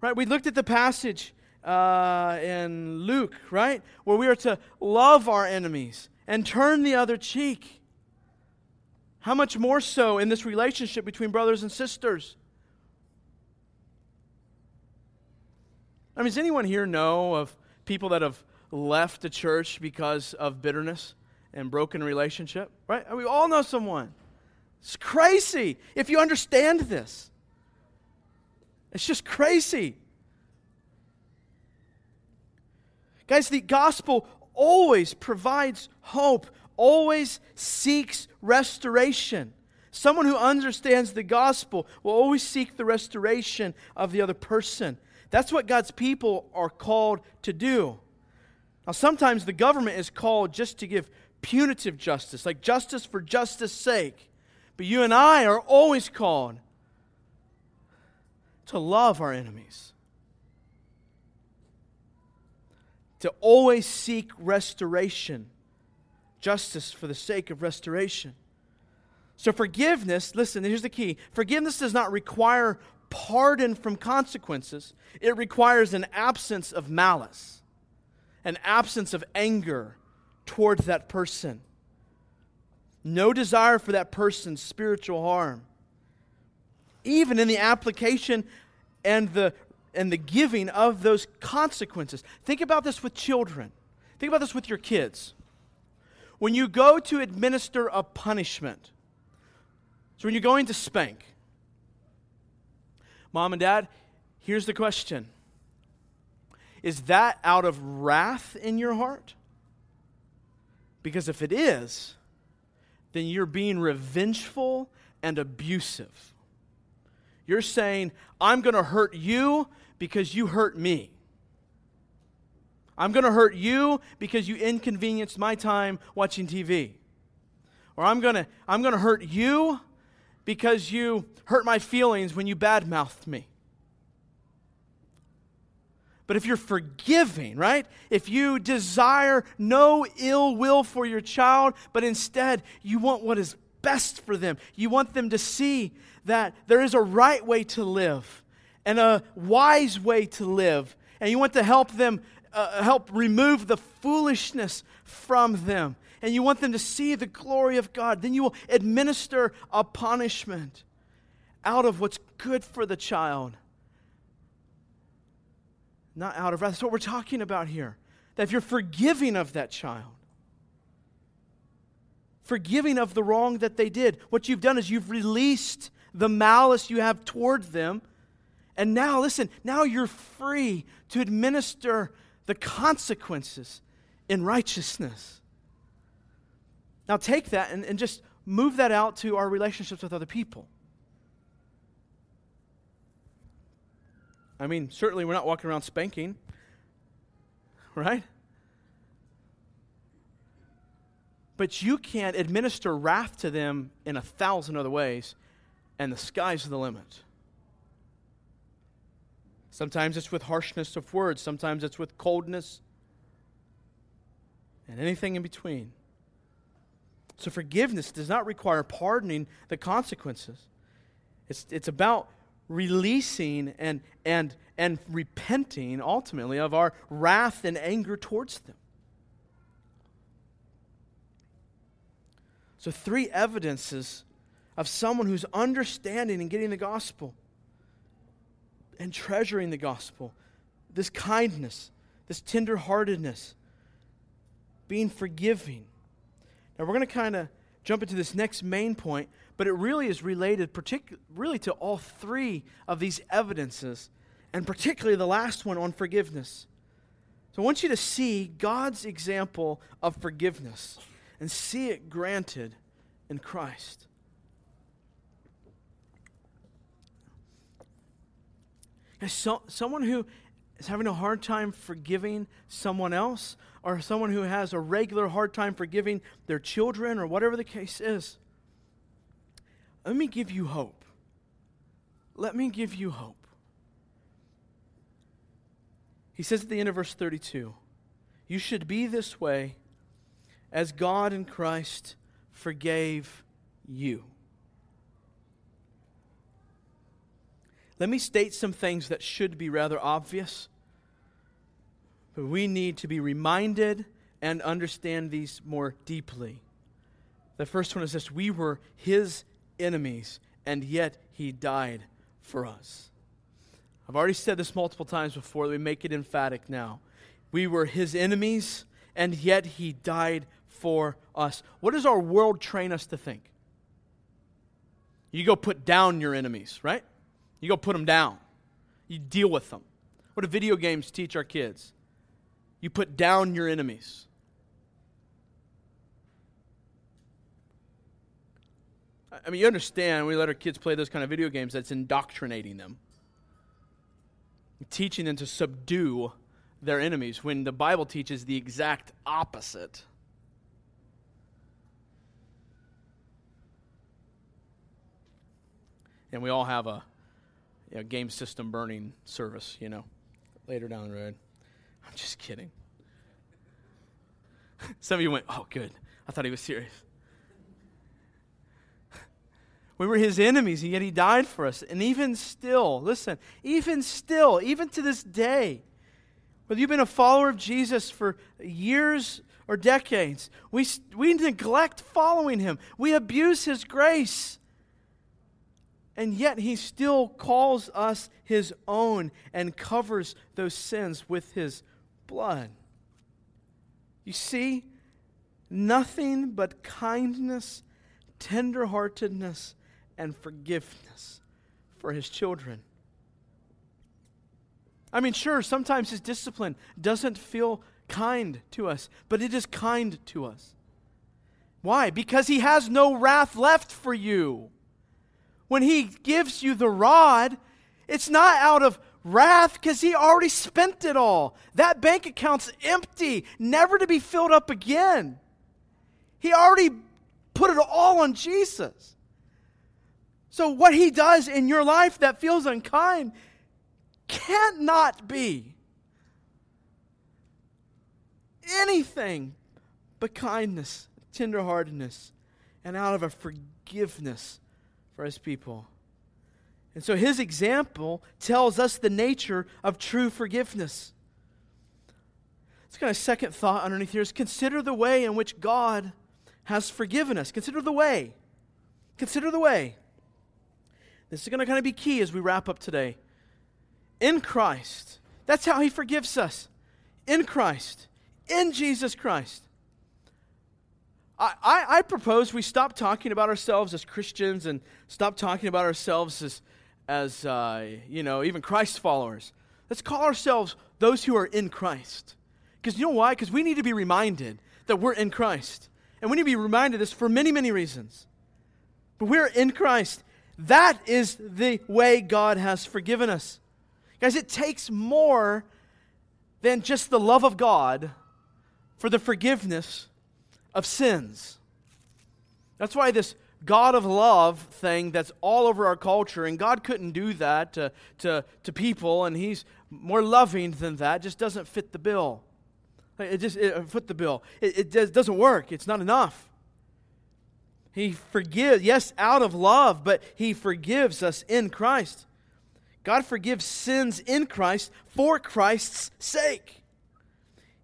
Right? We looked at the passage uh, in Luke, right? Where we are to love our enemies and turn the other cheek. How much more so in this relationship between brothers and sisters? I mean, does anyone here know of people that have left the church because of bitterness and broken relationship? Right? We all know someone. It's crazy if you understand this. It's just crazy. Guys, the gospel always provides hope always seeks restoration. Someone who understands the gospel will always seek the restoration of the other person. That's what God's people are called to do. Now, sometimes the government is called just to give punitive justice, like justice for justice' sake. But you and I are always called to love our enemies, to always seek restoration justice for the sake of restoration. So, forgiveness, listen, here's the key forgiveness does not require pardon from consequences, it requires an absence of malice, an absence of anger towards that person, no desire for that person's spiritual harm. Even in the application and the, and the giving of those consequences. Think about this with children. Think about this with your kids when you go to administer a punishment, so when you're going to spank, mom and dad, here's the question Is that out of wrath in your heart? Because if it is, then you're being revengeful and abusive. You're saying, I'm going to hurt you because you hurt me. I'm going to hurt you because you inconvenienced my time watching TV. Or I'm going to I'm going to hurt you because you hurt my feelings when you badmouthed me. But if you're forgiving, right? If you desire no ill will for your child, but instead you want what is best for them, you want them to see that there is a right way to live and a wise way to live, and you want to help them uh, help remove the foolishness from them. And you want them to see the glory of God. Then you will administer a punishment out of what's good for the child, not out of wrath. That's what we're talking about here. That if you're forgiving of that child, forgiving of the wrong that they did, what you've done is you've released the malice you have toward them. And now, listen, now you're free to administer the consequences in righteousness. Now, take that and, and just move that out to our relationships with other people. I mean, certainly we're not walking around spanking, right? But you can administer wrath to them in a thousand other ways, and the sky's the limit. Sometimes it's with harshness of words, sometimes it's with coldness, and anything in between. So, forgiveness does not require pardoning the consequences. It's, it's about releasing and, and, and repenting ultimately of our wrath and anger towards them. So, three evidences of someone who's understanding and getting the gospel and treasuring the gospel, this kindness, this tenderheartedness, being forgiving. Now, we're going to kind of jump into this next main point, but it really is related partic- really to all three of these evidences, and particularly the last one on forgiveness. So I want you to see God's example of forgiveness and see it granted in Christ. So, someone who is having a hard time forgiving someone else, or someone who has a regular hard time forgiving their children, or whatever the case is, let me give you hope. Let me give you hope. He says at the end of verse 32 You should be this way as God in Christ forgave you. Let me state some things that should be rather obvious, but we need to be reminded and understand these more deeply. The first one is this we were his enemies, and yet he died for us. I've already said this multiple times before, we make it emphatic now. We were his enemies, and yet he died for us. What does our world train us to think? You go put down your enemies, right? You go put them down. You deal with them. What do video games teach our kids? You put down your enemies. I mean, you understand we let our kids play those kind of video games, that's indoctrinating them, teaching them to subdue their enemies, when the Bible teaches the exact opposite. And we all have a you know, game system burning service, you know, later down the road. I'm just kidding. Some of you went, oh, good. I thought he was serious. We were his enemies, and yet he died for us. And even still, listen, even still, even to this day, whether you've been a follower of Jesus for years or decades, we, we neglect following him. We abuse his grace and yet he still calls us his own and covers those sins with his blood. You see, nothing but kindness, tenderheartedness, and forgiveness for his children. I mean, sure, sometimes his discipline doesn't feel kind to us, but it is kind to us. Why? Because he has no wrath left for you when he gives you the rod, it's not out of wrath because he already spent it all. That bank account's empty, never to be filled up again. He already put it all on Jesus. So, what he does in your life that feels unkind can't not be anything but kindness, tenderheartedness, and out of a forgiveness for his people. And so his example tells us the nature of true forgiveness. It's kind of second thought underneath here is consider the way in which God has forgiven us. Consider the way. Consider the way. This is going to kind of be key as we wrap up today. In Christ. That's how he forgives us. In Christ. In Jesus Christ. I, I, propose we stop talking about ourselves as Christians and stop talking about ourselves as, as uh, you know, even Christ followers. Let's call ourselves those who are in Christ. Because you know why? Because we need to be reminded that we're in Christ. And we need to be reminded this for many, many reasons. But we're in Christ. That is the way God has forgiven us. Guys, it takes more than just the love of God for the forgiveness of sins. That's why this God of love thing that's all over our culture, and God couldn't do that to, to, to people, and He's more loving than that, just doesn't fit the bill. It just it, uh, fit the bill. It, it does, doesn't work. It's not enough. He forgives, yes, out of love, but He forgives us in Christ. God forgives sins in Christ for Christ's sake.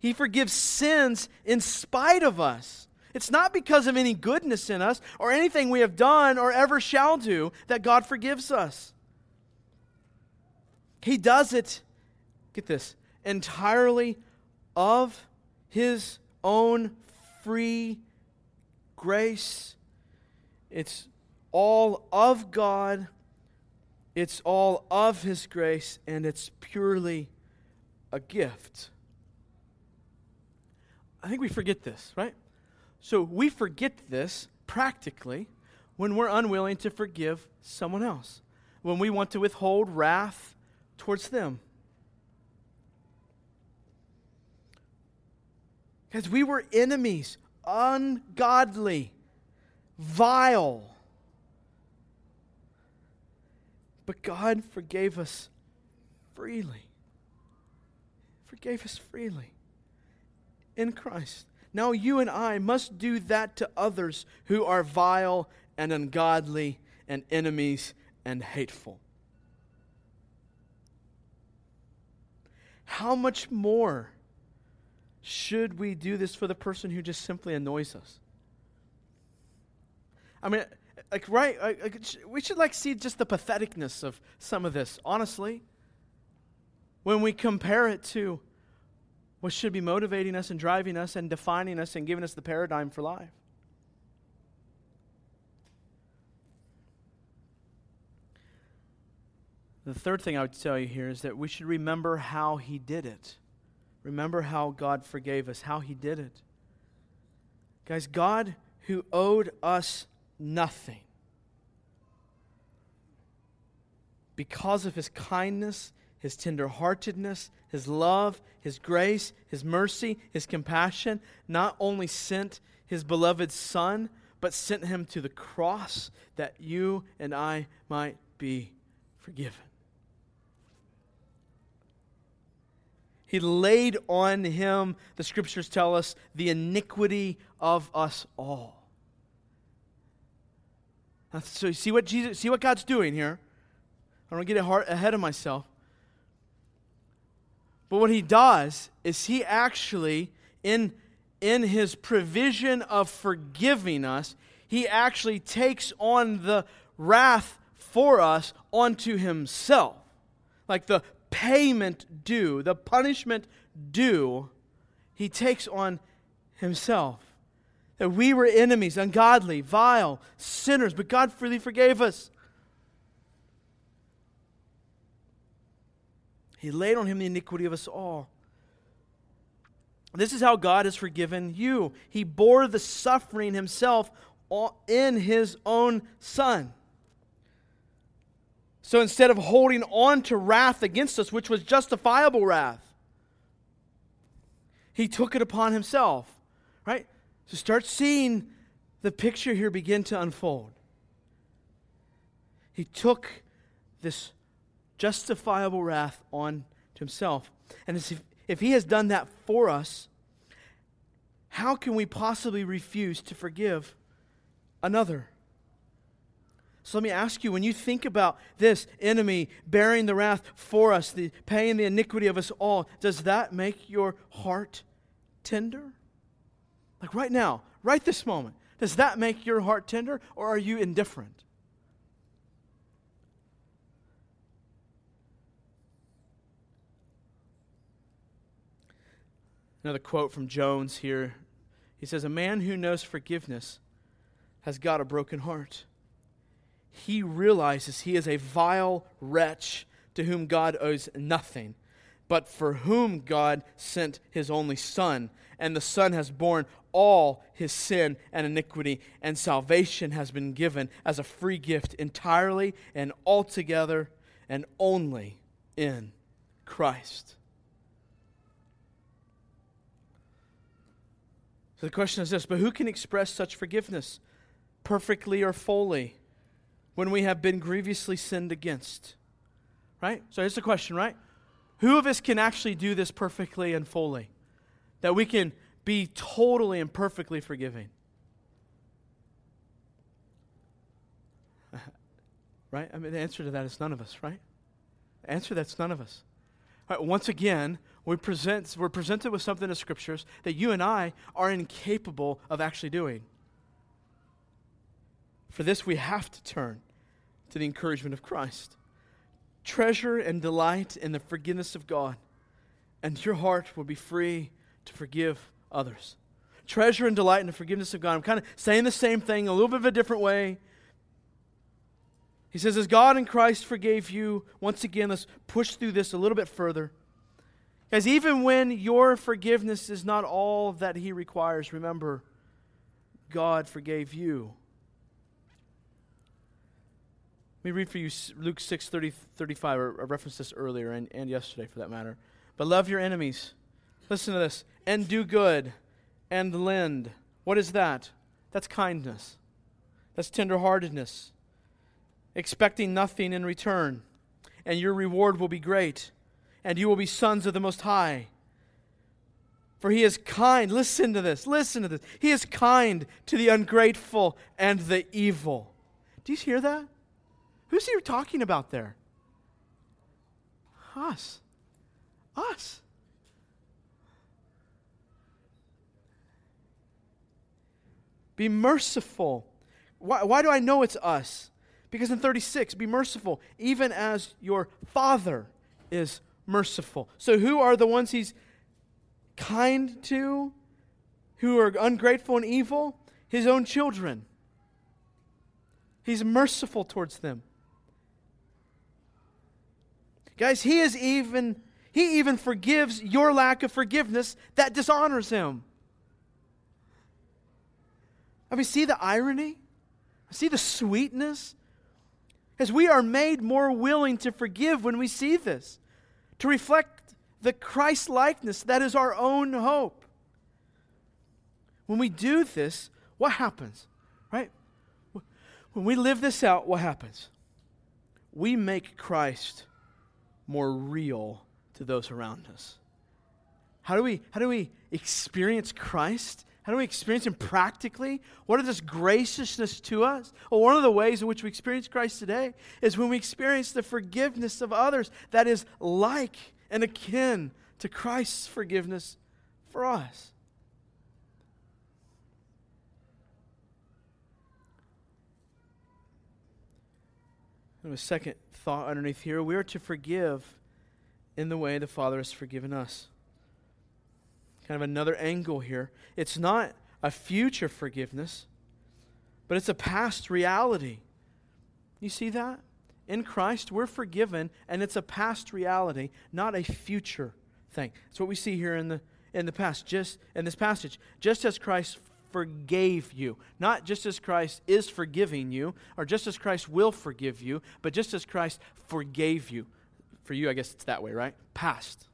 He forgives sins in spite of us. It's not because of any goodness in us or anything we have done or ever shall do that God forgives us. He does it, get this, entirely of his own free grace. It's all of God. It's all of his grace, and it's purely a gift. I think we forget this, right? So we forget this practically when we're unwilling to forgive someone else, when we want to withhold wrath towards them. Because we were enemies, ungodly, vile. But God forgave us freely. Forgave us freely in Christ. Now you and I must do that to others who are vile and ungodly and enemies and hateful. How much more should we do this for the person who just simply annoys us? I mean, like, right? Like, we should like see just the patheticness of some of this, honestly. When we compare it to what should be motivating us and driving us and defining us and giving us the paradigm for life. The third thing I would tell you here is that we should remember how he did it. Remember how God forgave us, how he did it. Guys, God who owed us nothing, because of his kindness his tenderheartedness, his love, his grace, his mercy, his compassion, not only sent his beloved Son, but sent him to the cross that you and I might be forgiven. He laid on him, the scriptures tell us, the iniquity of us all. So you see what Jesus, see what God's doing here. I don't get ahead of myself. But what he does is he actually, in, in his provision of forgiving us, he actually takes on the wrath for us onto himself. Like the payment due, the punishment due, he takes on himself. That we were enemies, ungodly, vile, sinners, but God freely forgave us. He laid on him the iniquity of us all. This is how God has forgiven you. He bore the suffering himself in his own Son. So instead of holding on to wrath against us, which was justifiable wrath, he took it upon himself. Right? So start seeing the picture here begin to unfold. He took this justifiable wrath on to himself. And if, if he has done that for us, how can we possibly refuse to forgive another? So let me ask you when you think about this enemy bearing the wrath for us, the, paying the iniquity of us all, does that make your heart tender? Like right now, right this moment, does that make your heart tender or are you indifferent? Another quote from Jones here. He says, A man who knows forgiveness has got a broken heart. He realizes he is a vile wretch to whom God owes nothing, but for whom God sent his only Son, and the Son has borne all his sin and iniquity, and salvation has been given as a free gift entirely and altogether and only in Christ. So the question is this but who can express such forgiveness perfectly or fully when we have been grievously sinned against? Right? So here's the question, right? Who of us can actually do this perfectly and fully? That we can be totally and perfectly forgiving? right? I mean, the answer to that is none of us, right? The answer that's none of us. Right, once again, we present, we're presented with something in the scriptures that you and I are incapable of actually doing. For this, we have to turn to the encouragement of Christ. Treasure and delight in the forgiveness of God, and your heart will be free to forgive others. Treasure and delight in the forgiveness of God. I'm kind of saying the same thing a little bit of a different way. He says, as God in Christ forgave you, once again, let's push through this a little bit further. Because even when your forgiveness is not all that He requires, remember, God forgave you. Let me read for you Luke 6 30, 35. I referenced this earlier and, and yesterday for that matter. But love your enemies. Listen to this. And do good and lend. What is that? That's kindness. That's tenderheartedness expecting nothing in return, and your reward will be great, and you will be sons of the Most High. For he is kind. Listen to this. Listen to this. He is kind to the ungrateful and the evil. Do you hear that? Who's he talking about there? Us. Us. Be merciful. Why, why do I know it's us? Because in 36, be merciful, even as your Father is merciful. So, who are the ones he's kind to, who are ungrateful and evil? His own children. He's merciful towards them. Guys, he is even he even forgives your lack of forgiveness that dishonors him. I mean, see the irony? See the sweetness? As we are made more willing to forgive when we see this, to reflect the Christ likeness that is our own hope. When we do this, what happens? Right? When we live this out, what happens? We make Christ more real to those around us. How do we, how do we experience Christ? How do we experience Him practically? What is this graciousness to us? Well, one of the ways in which we experience Christ today is when we experience the forgiveness of others that is like and akin to Christ's forgiveness for us. And a second thought underneath here we are to forgive in the way the Father has forgiven us kind of another angle here. It's not a future forgiveness, but it's a past reality. You see that? In Christ, we're forgiven, and it's a past reality, not a future thing. That's what we see here in the in the past, just in this passage. Just as Christ forgave you, not just as Christ is forgiving you, or just as Christ will forgive you, but just as Christ forgave you. For you, I guess it's that way, right? Past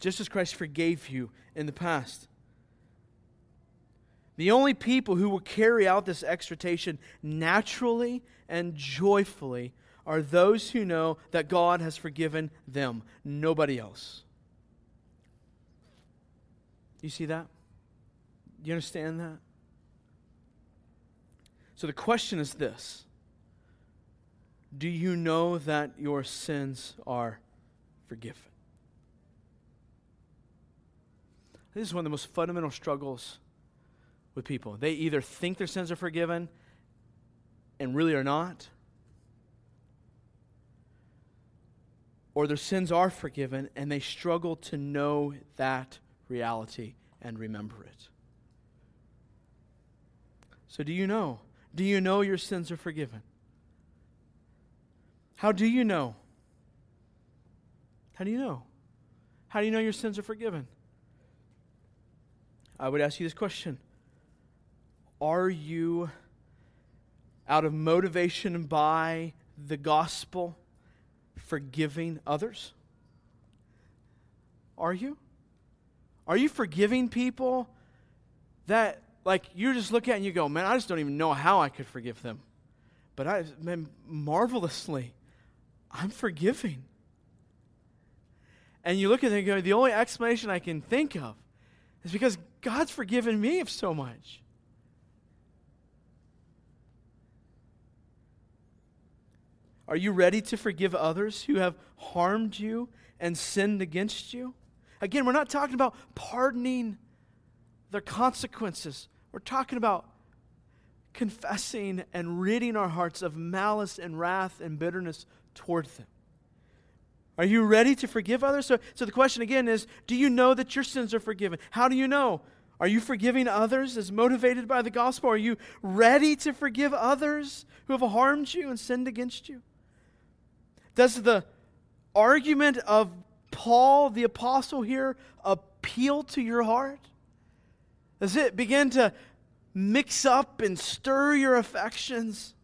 just as Christ forgave you in the past. The only people who will carry out this exhortation naturally and joyfully are those who know that God has forgiven them, nobody else. You see that? You understand that? So the question is this Do you know that your sins are forgiven? This is one of the most fundamental struggles with people. They either think their sins are forgiven and really are not, or their sins are forgiven and they struggle to know that reality and remember it. So, do you know? Do you know your sins are forgiven? How do you know? How do you know? How do you know your sins are forgiven? I would ask you this question Are you, out of motivation by the gospel, forgiving others? Are you? Are you forgiving people that, like, you just look at and you go, man, I just don't even know how I could forgive them. But I, man, marvelously, I'm forgiving. And you look at it and go, the only explanation I can think of is because God's forgiven me of so much. Are you ready to forgive others who have harmed you and sinned against you? Again, we're not talking about pardoning their consequences. We're talking about confessing and ridding our hearts of malice and wrath and bitterness toward them. Are you ready to forgive others? So, so the question again is do you know that your sins are forgiven? How do you know? Are you forgiving others as motivated by the gospel? Are you ready to forgive others who have harmed you and sinned against you? Does the argument of Paul the apostle here appeal to your heart? Does it begin to mix up and stir your affections?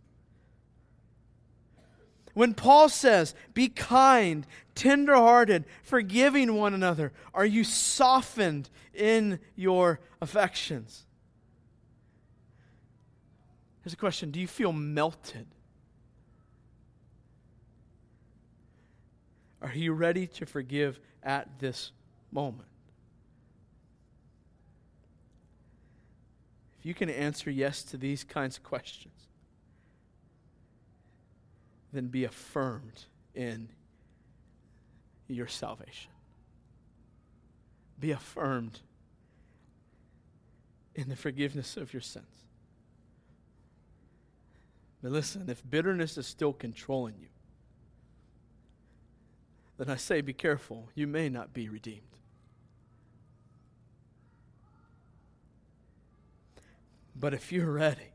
When Paul says, be kind, tenderhearted, forgiving one another, are you softened in your affections? Here's a question Do you feel melted? Are you ready to forgive at this moment? If you can answer yes to these kinds of questions, then be affirmed in your salvation. Be affirmed in the forgiveness of your sins. But listen, if bitterness is still controlling you, then I say be careful. You may not be redeemed. But if you're ready,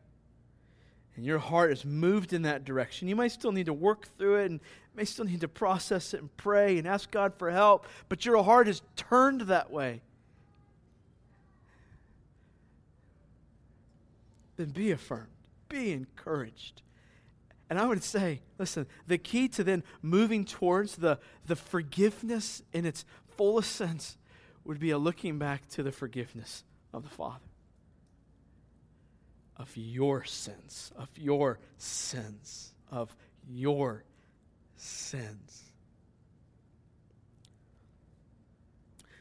and your heart is moved in that direction, you might still need to work through it and may still need to process it and pray and ask God for help, but your heart is turned that way. Then be affirmed, be encouraged. And I would say, listen, the key to then moving towards the, the forgiveness in its fullest sense would be a looking back to the forgiveness of the Father of your sins, of your sins, of your sins.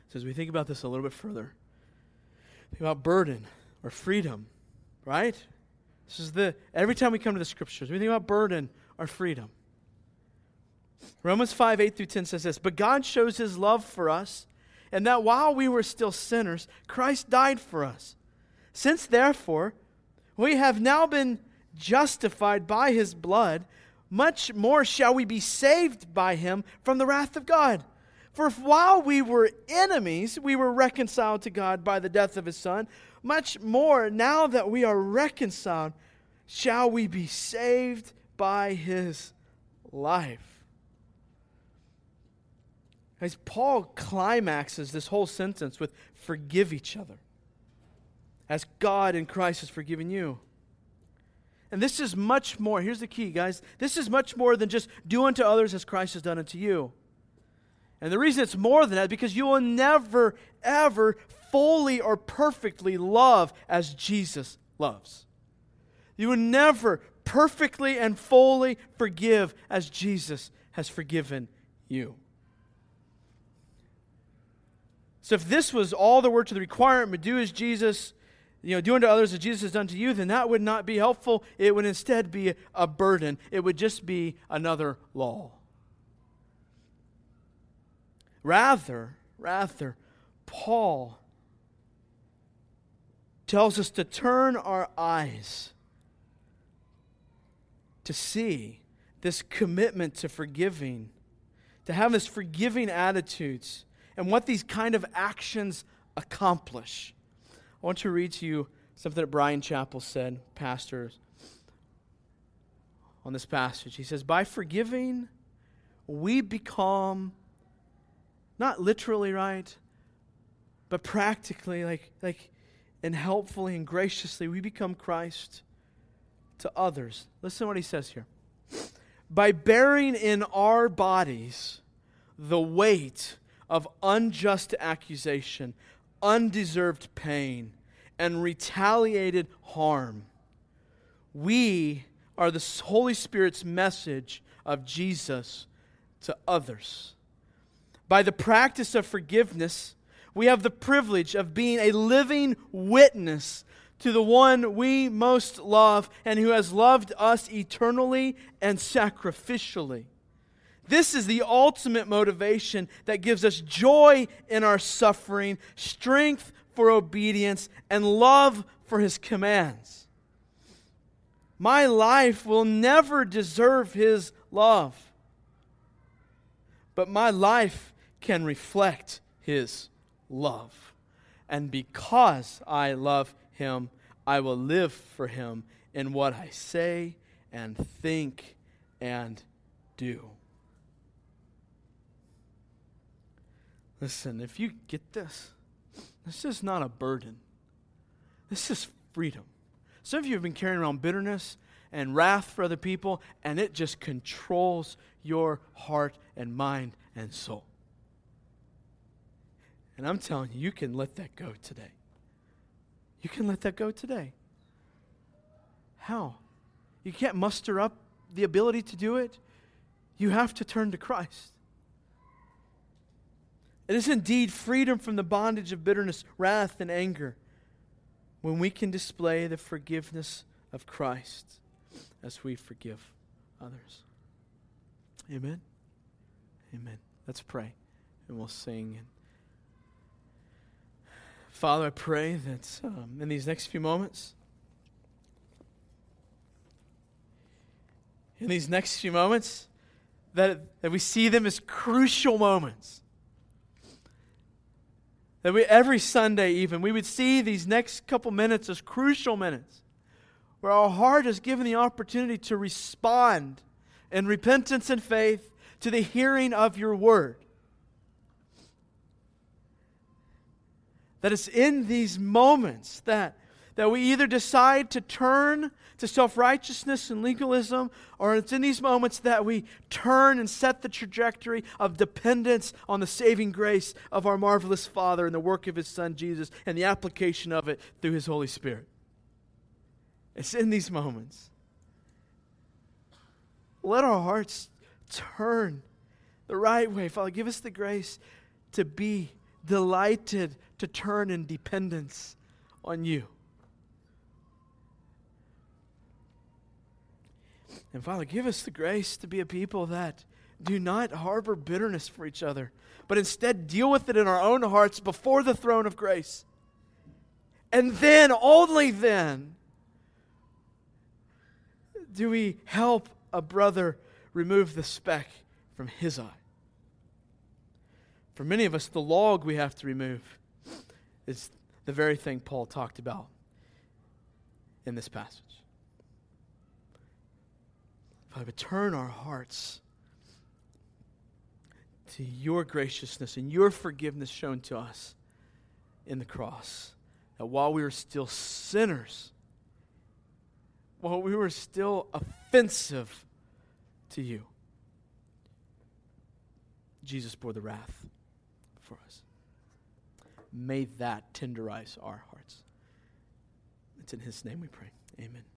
So, as we think about this a little bit further, think about burden or freedom, right? This is the, every time we come to the scriptures, we think about burden or freedom. Romans 5 8 through 10 says this But God shows his love for us, and that while we were still sinners, Christ died for us. Since therefore, we have now been justified by his blood, much more shall we be saved by him from the wrath of God. For if while we were enemies, we were reconciled to God by the death of his Son. Much more, now that we are reconciled, shall we be saved by his life. As Paul climaxes this whole sentence with forgive each other as God in Christ has forgiven you. And this is much more. Here's the key, guys. This is much more than just do unto others as Christ has done unto you. And the reason it's more than that because you will never, ever fully or perfectly love as Jesus loves. You will never perfectly and fully forgive as Jesus has forgiven you. So if this was all there were to the requirement, do as Jesus you know, doing to others as Jesus has done to you, then that would not be helpful. It would instead be a burden. It would just be another law. Rather, rather, Paul tells us to turn our eyes to see this commitment to forgiving, to have this forgiving attitudes, and what these kind of actions accomplish. I want to read to you something that Bryan Chapell said, pastors, on this passage. He says, By forgiving, we become, not literally, right, but practically, like, like, and helpfully and graciously, we become Christ to others. Listen to what he says here. By bearing in our bodies the weight of unjust accusation, undeserved pain and retaliated harm. We are the Holy Spirit's message of Jesus to others. By the practice of forgiveness, we have the privilege of being a living witness to the one we most love and who has loved us eternally and sacrificially. This is the ultimate motivation that gives us joy in our suffering, strength for obedience, and love for his commands. My life will never deserve his love. but my life can reflect his love. And because I love him, I will live for him in what I say and think and do. Listen, if you get this, this is not a burden. This is freedom. Some of you have been carrying around bitterness and wrath for other people, and it just controls your heart and mind and soul. And I'm telling you, you can let that go today. You can let that go today. How? You can't muster up the ability to do it. You have to turn to Christ. It is indeed freedom from the bondage of bitterness, wrath, and anger when we can display the forgiveness of Christ as we forgive others. Amen. Amen. Let's pray and we'll sing. Father, I pray that um, in these next few moments, in these next few moments, that, that we see them as crucial moments. That we, every Sunday, even, we would see these next couple minutes as crucial minutes where our heart is given the opportunity to respond in repentance and faith to the hearing of your word. That it's in these moments that, that we either decide to turn to self righteousness and legalism, or it's in these moments that we turn and set the trajectory of dependence on the saving grace of our marvelous Father and the work of His Son Jesus and the application of it through His Holy Spirit. It's in these moments. Let our hearts turn the right way. Father, give us the grace to be delighted to turn in dependence on you. And Father, give us the grace to be a people that do not harbor bitterness for each other, but instead deal with it in our own hearts before the throne of grace. And then, only then, do we help a brother remove the speck from his eye? For many of us, the log we have to remove is the very thing Paul talked about in this passage. Father, turn our hearts to your graciousness and your forgiveness shown to us in the cross. That while we were still sinners, while we were still offensive to you, Jesus bore the wrath for us. May that tenderize our hearts. It's in His name we pray. Amen.